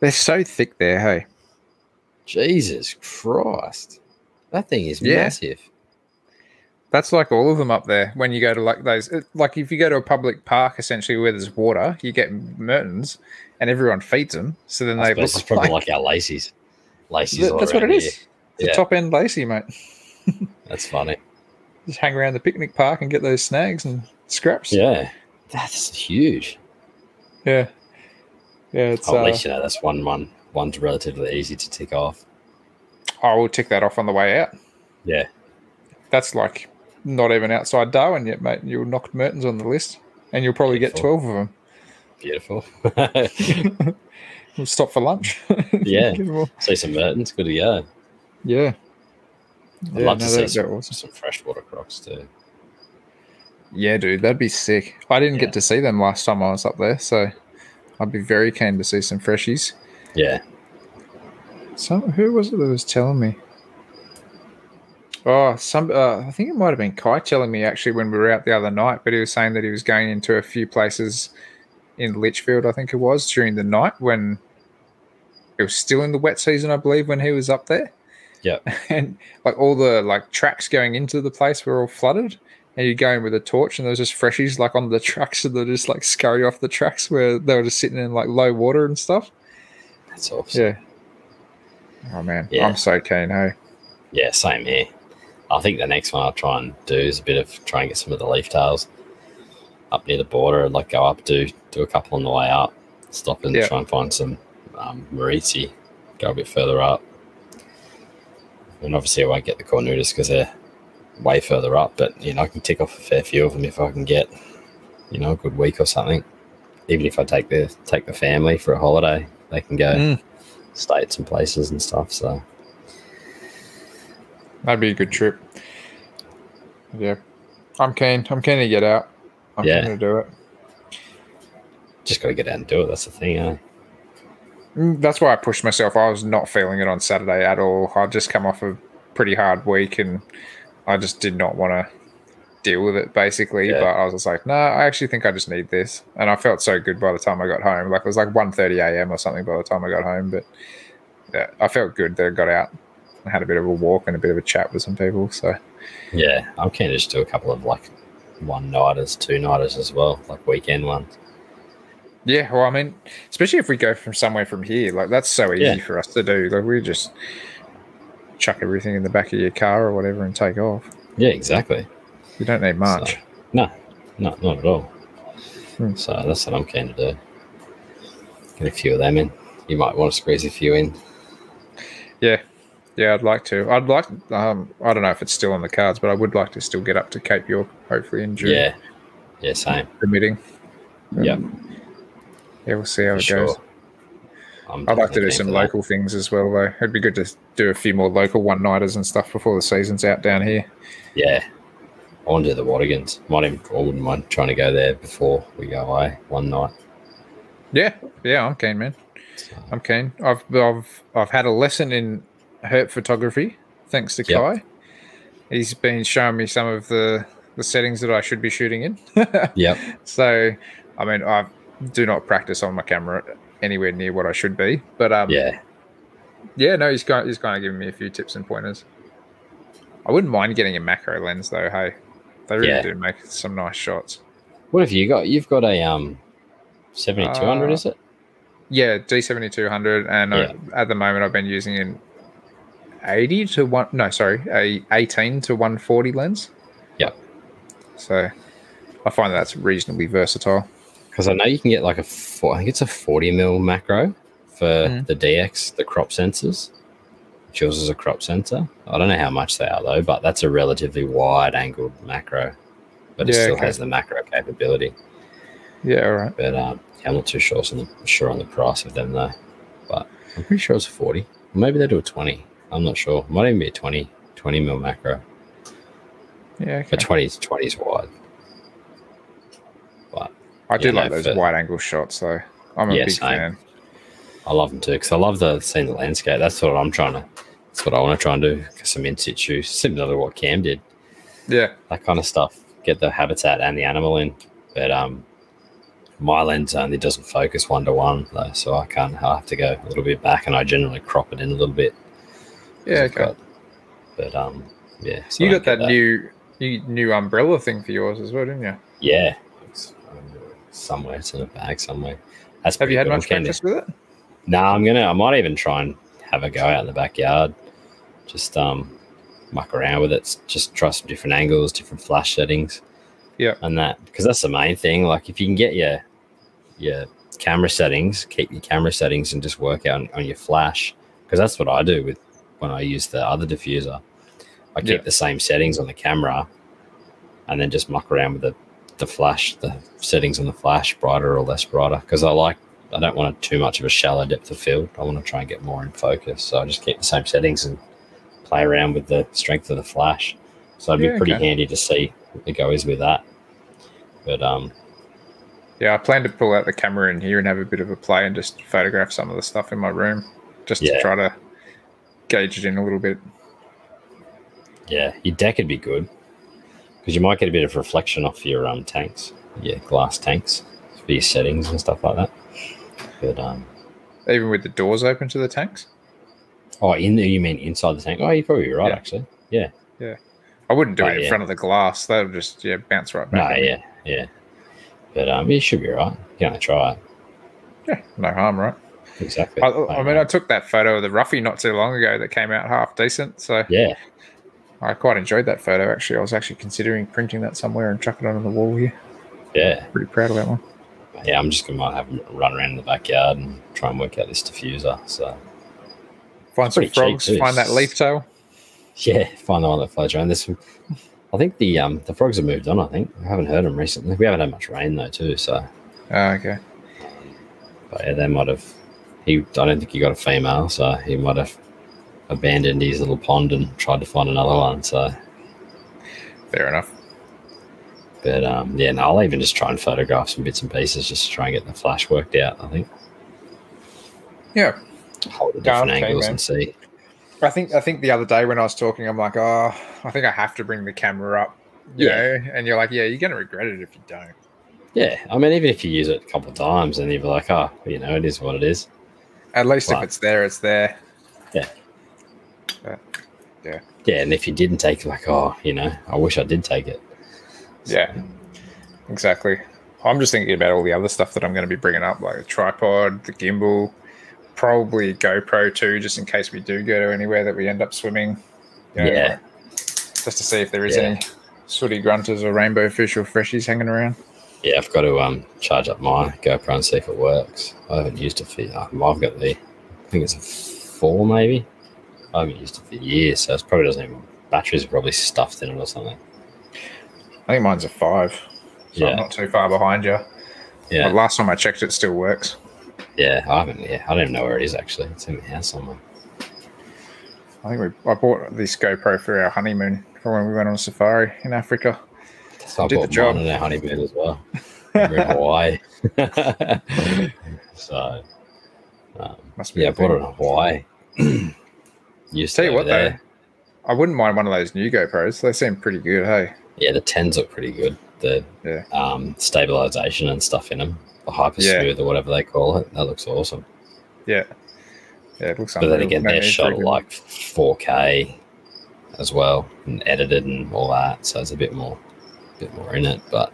They're so thick there. Hey, Jesus Christ, that thing is Yeah. massive. that's like all of them up there. When you go to like those, it- like if you go to a public park, essentially where there's water, you get Mertens, and everyone feeds them. So then I they suppose look it's probably like, like, our Lacey's. Lacey's. Th- that's what it around is. here. It's Yeah. a top end lacy, mate. That's funny. Just hang around the picnic park and get those snags and scraps. Yeah, that's huge. yeah, yeah. It's. Oh, at uh, least you know that's one one. One's relatively easy to tick off. I will tick that off on the way out. Yeah, That's like not even outside Darwin yet, mate. You'll knock Mertens on the list, and you'll probably get twelve of them. beautiful. we'll stop for lunch. Yeah. Get 'em. See some Mertens, good to go. yeah. I'd Yeah, love no, to see some, awesome. some freshwater crocs too. Yeah, dude, that'd be sick. I didn't Yeah. get to see them last time I was up there, so I'd be very keen to see some freshies. Yeah, So who was it that was telling me? Oh, some uh, I think it might have been Kai telling me actually when we were out the other night, but he was saying that he was going into a few places in Litchfield, I think it was, during the night when it was still in the wet season, I believe, when he was up there. Yeah, And like all the like tracks going into the place were all flooded. And you go in with a torch and there was just freshies like on the trucks and they just like scurry off the tracks where they were just sitting in like low water and stuff. that's awesome. Yeah. Oh man, Yeah. I'm so keen, hey. Yeah, same here. I think the next one I'll try and do is a bit of try and get some of the leaf tails up near the border and like go up, do do a couple on the way up, stop and try and find some um, Moritzi, go a bit further up. And obviously I won't get the Cornutus because they're way further up, but you know I can tick off a fair few of them if I can get you know a good week or something. Even if I take the take the family for a holiday, they can go Mm. stay at some places and stuff. So That'd be a good trip. Yeah. I'm keen. I'm keen to get out. I'm Yeah. keen to do it. just got to get out and do it. That's the thing, eh? Mm, That's why I pushed myself. I was not feeling it on Saturday at all. I'd just come off a pretty hard week and I just did not want to deal with it basically. Yeah. But I was just like, no, I actually think I just need this. And I felt so good by the time I got home. Like it was like 1.30 a.m. or something by the time I got home. But yeah, I felt good that I got out and had a bit of a walk and a bit of a chat with some people. So Yeah, I'm keen to just do a couple of like one nighters, two nighters as well, like weekend ones. Yeah, well, I mean, especially if we go from somewhere from here, like that's so easy Yeah. for us to do. Like we just chuck everything in the back of your car or whatever and take off. Yeah, exactly. You don't need much. So, no, no, not at all. Hmm. So that's what I'm keen to do. Get a few of them in. You might want to squeeze a few in. Yeah, yeah, I'd like to. I'd like. Um, I don't know if it's still on the cards, but I would like to still get up to Cape York, hopefully in June. Yeah, yeah, same. permitting. Yep. Yeah, we'll see how For it sure. goes. I'm I'd like to do some for that. local things as well, though. It'd be good to do a few more local one nighters and stuff before the season's out down here. Yeah, I want to do the Watagans. Might even, I wouldn't mind trying to go there before we go away one night. Yeah, yeah, I'm keen, man. So, I'm keen. I've I've I've had a lesson in herp photography thanks to Yep. Kai. He's been showing me some of the the settings that I should be shooting in. yep. so, I mean, I do not practice on my camera anywhere near what I should be, but um, Yeah. yeah, no, he's kind he's kind of giving me a few tips and pointers. I wouldn't mind getting a macro lens though. Hey, they really Yeah. do make some nice shots. What have you got? You've got a um, seventy two hundred, Uh, is it? Yeah, D seventy two hundred, and Yeah. I, at the moment I've been using an eighty to one. No, sorry, a eighteen to one forty lens. Yep. So I find that that's reasonably versatile. Because I know you can get like a, four, I think it's a 40 mil macro for Mm. the DX, the crop sensors. Which yours is a crop sensor. I don't know how much they are though, but that's a relatively wide angled macro. But it Yeah, still okay. has the macro capability. Yeah, all right. But um, yeah, I'm not too sure on the sure on the price of them though. But I'm pretty sure it's a 40. Maybe they do a 20. I'm not sure. Might even be a 20, 20 mil macro. Yeah, okay. But 20 is 20 is wide. I do like those wide angle shots though. I'm a Yeah, big same. fan. I love them too because I love the seeing the landscape. That's what I'm trying to. That's what I want to try and do. Some in situ, similar to what Cam did. Yeah, That kind of stuff. Get the habitat and the animal in. But um, my lens only doesn't focus one to one though, so I can't. I have to go a little bit back, and I generally crop it in a little bit. yeah, okay. got- but um, yeah. so you got that, get new new umbrella thing for yours as well, didn't you? Yeah, somewhere. It's in a bag somewhere. That's Have you had much practice with it? No, I'm gonna. I might even try and have a go out in the backyard. Just um, muck around with it. Just try some different angles, different flash settings. Yeah. And that because that's the main thing. Like if you can get your your camera settings, keep your camera settings, and just work out on, on your flash. Because that's what I do with when I use the other diffuser. I keep Yeah. the same settings on the camera, and then just muck around with the the flash, the settings on the flash, brighter or less brighter. Because I like I don't want it too much of a shallow depth of field. I want to try and get more in focus. So I just keep the same settings and play around with the strength of the flash. So it'd Yeah, be pretty okay. handy to see what the go is with that. But um, Yeah, I plan to pull out the camera in here and have a bit of a play and just photograph some of the stuff in my room, just Yeah. to try to gauge it in a little bit. yeah, your deck would be good because you might get a bit of reflection off your um tanks, your glass tanks for your settings and stuff like that. But um, Even with the doors open to the tanks, oh, in there you mean inside the tank? Oh, you're probably right Yeah. actually. Yeah. Yeah. I wouldn't do Oh, it in yeah. front of the glass. That'll just yeah bounce right No, back. me. yeah, yeah. But um, you should be right. You gonna try it yeah, no harm, right? exactly. I, I mean, I took that photo of the roughie not too long ago that came out half decent, so yeah, I quite enjoyed that photo. Actually, I was actually considering printing that somewhere and chuck it on the wall here. yeah. Pretty proud of that one. yeah, I'm just gonna have a run around in the backyard and try and work out this diffuser. So Find some frogs. Find that leaf tail. yeah, find the one that floats around. This, I think the um the frogs have moved on. I think I haven't heard them recently. We haven't had much rain though too. So, Oh, okay. but yeah, they might have. He, I don't think he got a female, so he might have abandoned his little pond and tried to find another one. So, Fair enough. but um, yeah, no, I'll even just try and photograph some bits and pieces just to try and get the flash worked out. I think Yeah, hold the different okay, angles man. and see. I think I think the other day when I was talking, I'm like, oh, I think I have to bring the camera up. You Yeah. know? and you're like, yeah, you're gonna regret it if you don't. Yeah, I mean, even if you use it a couple of times and you're like, oh, you know, it is what it is. At least Right. if it's there, it's there. Yeah, and if you didn't take it, like, oh, you know, I wish I did take it. Yeah, exactly. I'm just thinking about all the other stuff that I'm going to be bringing up, like a tripod, the gimbal, probably GoPro too, just in case we do go to anywhere that we end up swimming. you know, Yeah. like, just to see if there is Yeah. any sooty grunters or rainbow fish or freshies hanging around. Yeah, I've got to um charge up my GoPro and see if it works. I haven't used it for. Um, I've got the, I think it's a four maybe. I haven't used it for years, so it probably doesn't even. Batteries are probably stuffed in it or something. I think mine's a five, so Yeah. I'm not too far behind you. Yeah, But last time I checked, it still works. yeah. I haven't. Yeah, I don't even know where it is actually. It's in the house somewhere. I think we I bought this GoPro for our honeymoon for when we went on safari in Africa. So I Did the bought job. on our honeymoon as well. We're in Hawaii. so, um, Must be yeah, I bought it in Hawaii. Used Tell you what, there. though, I wouldn't mind one of those new GoPros. They seem pretty good. Hey, Yeah, the tens look pretty good. The Yeah. um, stabilization and stuff in them, the hyper Yeah. smooth or whatever they call it, that looks awesome. yeah, yeah, it looks. But then again, No they're shot at like 4K as well, and edited and all that. So it's a bit more, bit more in it. But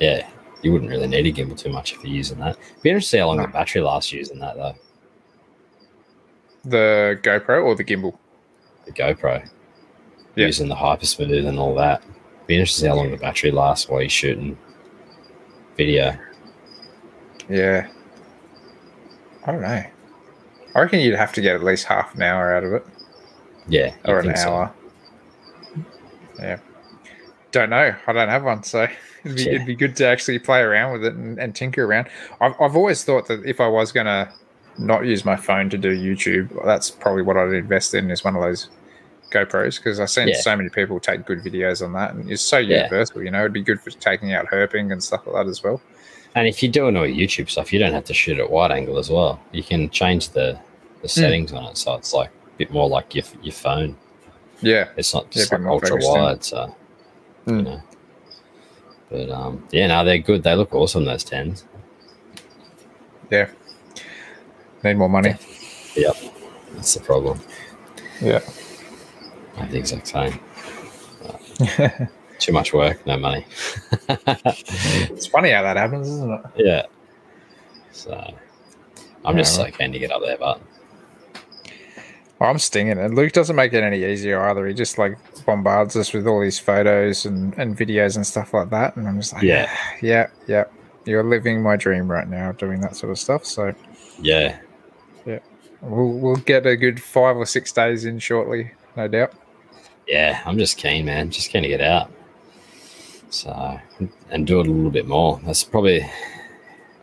yeah, you wouldn't really need a gimbal too much if you're using that. Be interesting to see how long No. the battery lasts using that though. The GoPro or the gimbal. The GoPro, Yeah. using the hyper smooth and all that. Be interested to see how long the battery lasts while you're shooting video. Yeah, I don't know. I reckon you'd have to get at least half an hour out of it, Yeah, or an think so. hour. Yeah, Don't know. I don't have one, so it'd be, Yeah. it'd be good to actually play around with it and, and tinker around. I've, I've always thought that if I was gonna not use my phone to do YouTube, that's probably what I'd invest in is one of those GoPros because I've seen Yeah. so many people take good videos on that, and it's so Yeah. universal. You know, it'd be good for taking out herping and stuff like that as well. And if you're doing all YouTube stuff, you don't have to shoot at wide angle as well. You can change the Hmm. the settings on it, so it's like a bit more like your your phone. Yeah, It's not Yeah, just bit like ultra in. wide, so you Mm. know. But um, yeah, no, they're good. They look awesome. Those tens. yeah. Need more money. Yeah, that's the problem. Yeah. I have the exact same. Too much work, no money. it's funny how that happens, isn't it? yeah. So I'm just Yeah, so keen to get up there, but I'm stinging it. Luke doesn't make it any easier either. He just like bombards us with all these photos and, and videos and stuff like that. And I'm just like, Yeah. yeah, yeah. You're living my dream right now doing that sort of stuff. So yeah, we'll, we'll get a good five or six days in shortly, no doubt. yeah, I'm just keen, man. Just keen to get out. So and do it a little bit more. That's probably.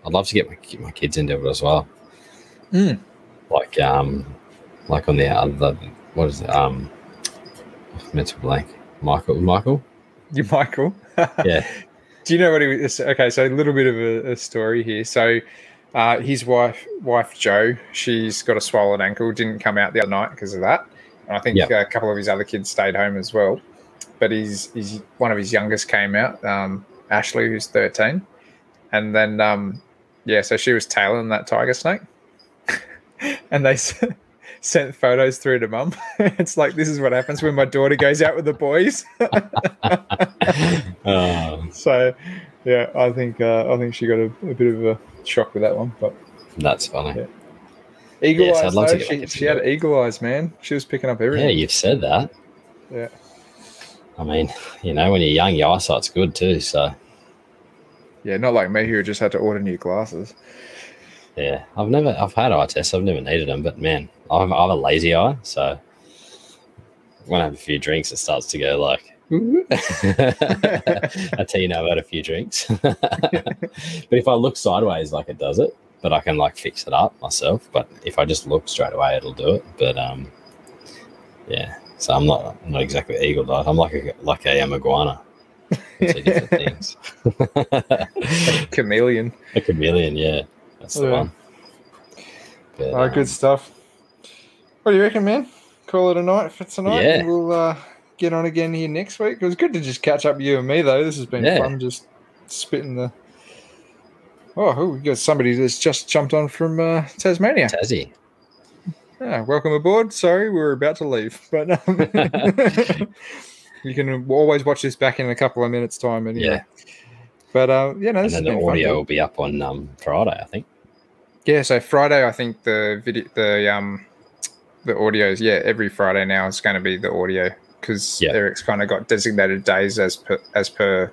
I'd love to get my get my kids into it as well. Mm. Like um, like on the other what is it um, mental blank. Michael, Michael. You, Michael. Yeah. Do you know what he was? Okay, so a little bit of a, a story here. So, uh, his wife, wife Joe, she's got a swollen ankle. Didn't come out the other night because of that. And I think Yep. a couple of his other kids stayed home as well. But his, his one of his youngest came out, um, Ashley, who's thirteen, and then um, yeah, so she was tailing that tiger snake, and they s- sent photos through to mum. it's like this is what happens when my daughter goes out with the boys. Um, So, yeah, I think uh, I think she got a, a bit of a shock with that one. But that's funny. Yeah. eagle Yes, I'd eyes, love to though, she, she had eagle eyes, man. She was picking up everything. Yeah, you've said that. Yeah. I mean, you know, when you're young, your eyesight's good too. So Yeah, not like me who just had to order new glasses. yeah, I've never, I've had eye tests. I've never needed them, but man, I have, I have a lazy eye. So when I have a few drinks, it starts to go like. I tell you now, I've had a few drinks. but if I look sideways, like it does it, but I can like fix it up myself. But if I just look straight away, it'll do it. But um, yeah. So I'm not, I'm not exactly eagle eyed. I'm like a like a um, iguana. Different things. Chameleon. a chameleon, yeah, that's the Yeah. one. But, All right, um, good stuff. What do you reckon, man? Call it a night for tonight. Yeah. we'll uh, get on again here next week. It was good to just catch up you and me, though. This has been Yeah. fun, just spitting the. Oh, oh, we got somebody that's just jumped on from uh, Tasmania. Tassie. Yeah, welcome aboard. Sorry, we were about to leave, but um, you can always watch this back in a couple of minutes' time. Anyway. Yeah. But uh, yeah, no, And this has then the audio will be up on um, Friday, I think. Yeah, so Friday, I think the video, the um, the audios. Yeah, every Friday now is going to be the audio because Yeah. Eric's kind of got designated days as per as per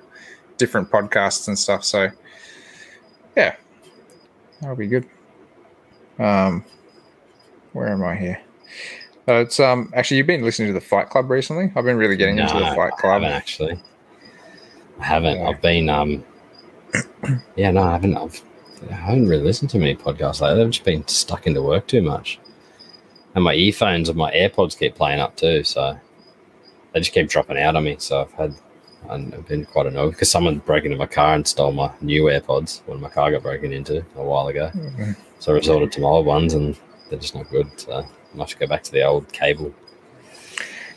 different podcasts and stuff. So yeah, that'll be good. Um, where am I here? Uh, it's um actually you've been listening to the Fight Club recently. I've been really getting into the No, Fight I Club. haven't actually. I haven't. Yeah. I've been um yeah, no, I haven't I've I haven't really listened to many podcasts lately. I've just been stuck into work too much. And my earphones and my AirPods keep playing up too, so they just keep dropping out on me. So I've had I've been quite annoyed because someone broke into my car and stole my new AirPods when my car got broken into a while ago. Mhm. So I resorted to my old ones and they're just not good. So I must go back to the old cable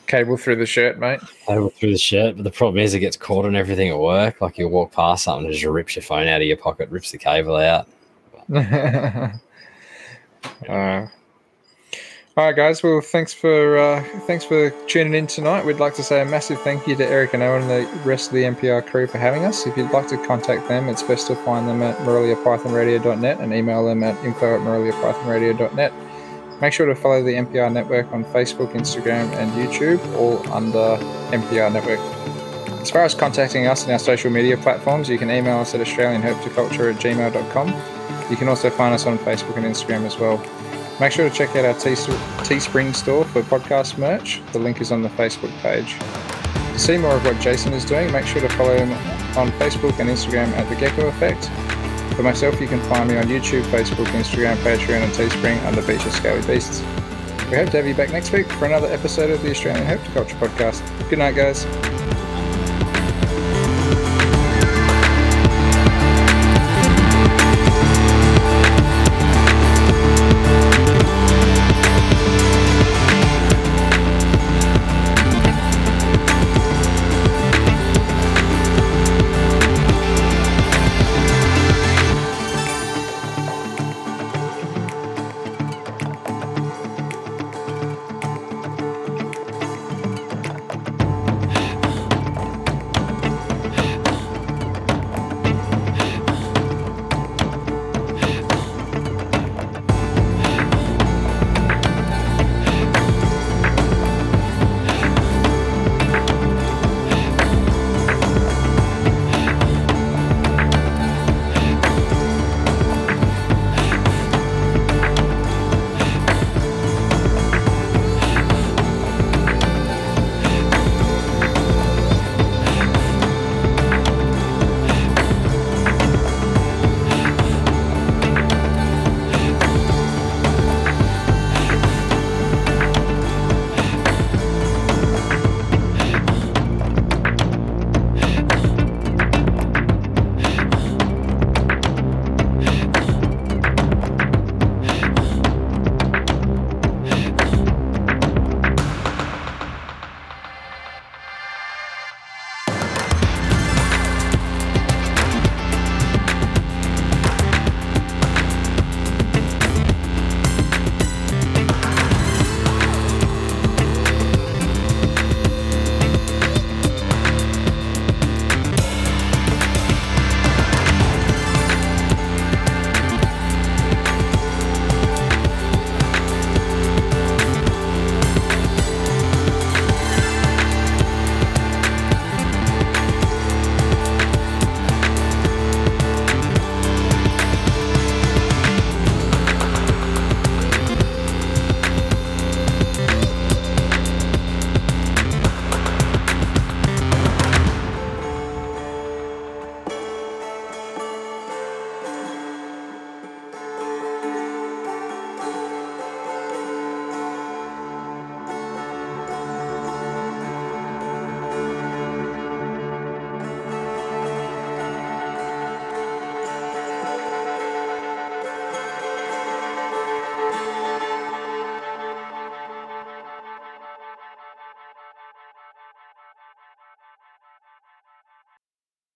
Cable through the shirt, mate. Cable through the shirt. But the problem is it gets caught on everything at work. Like you'll walk past something and it just rips your phone out of your pocket, rips the cable out. Uh, all right, guys. Well, thanks for uh, thanks for tuning in tonight. We'd like to say a massive thank you to Eric and Owen and the rest of the MPR crew for having us. If you'd like to contact them, it's best to find them at moreliapythonradio.net and email them at info at moreliapythonradio.net. Make sure to follow the MPR network on Facebook, Instagram, and YouTube, all under MPR Network. As far as contacting us in our social media platforms, you can email us at australianherpetoculture at gmail.com. You can also find us on Facebook and Instagram as well. Make sure to check out our Teespring store for podcast merch. The link is on the Facebook page. To see more of what Jason is doing, make sure to follow him on Facebook and Instagram at The Gecko Effect. For myself, you can find me on YouTube, Facebook, Instagram, Patreon, and Teespring under Beaches Scaly Beasts. We hope to have you back next week for another episode of the Australian Herpetoculture Podcast. Good night, guys.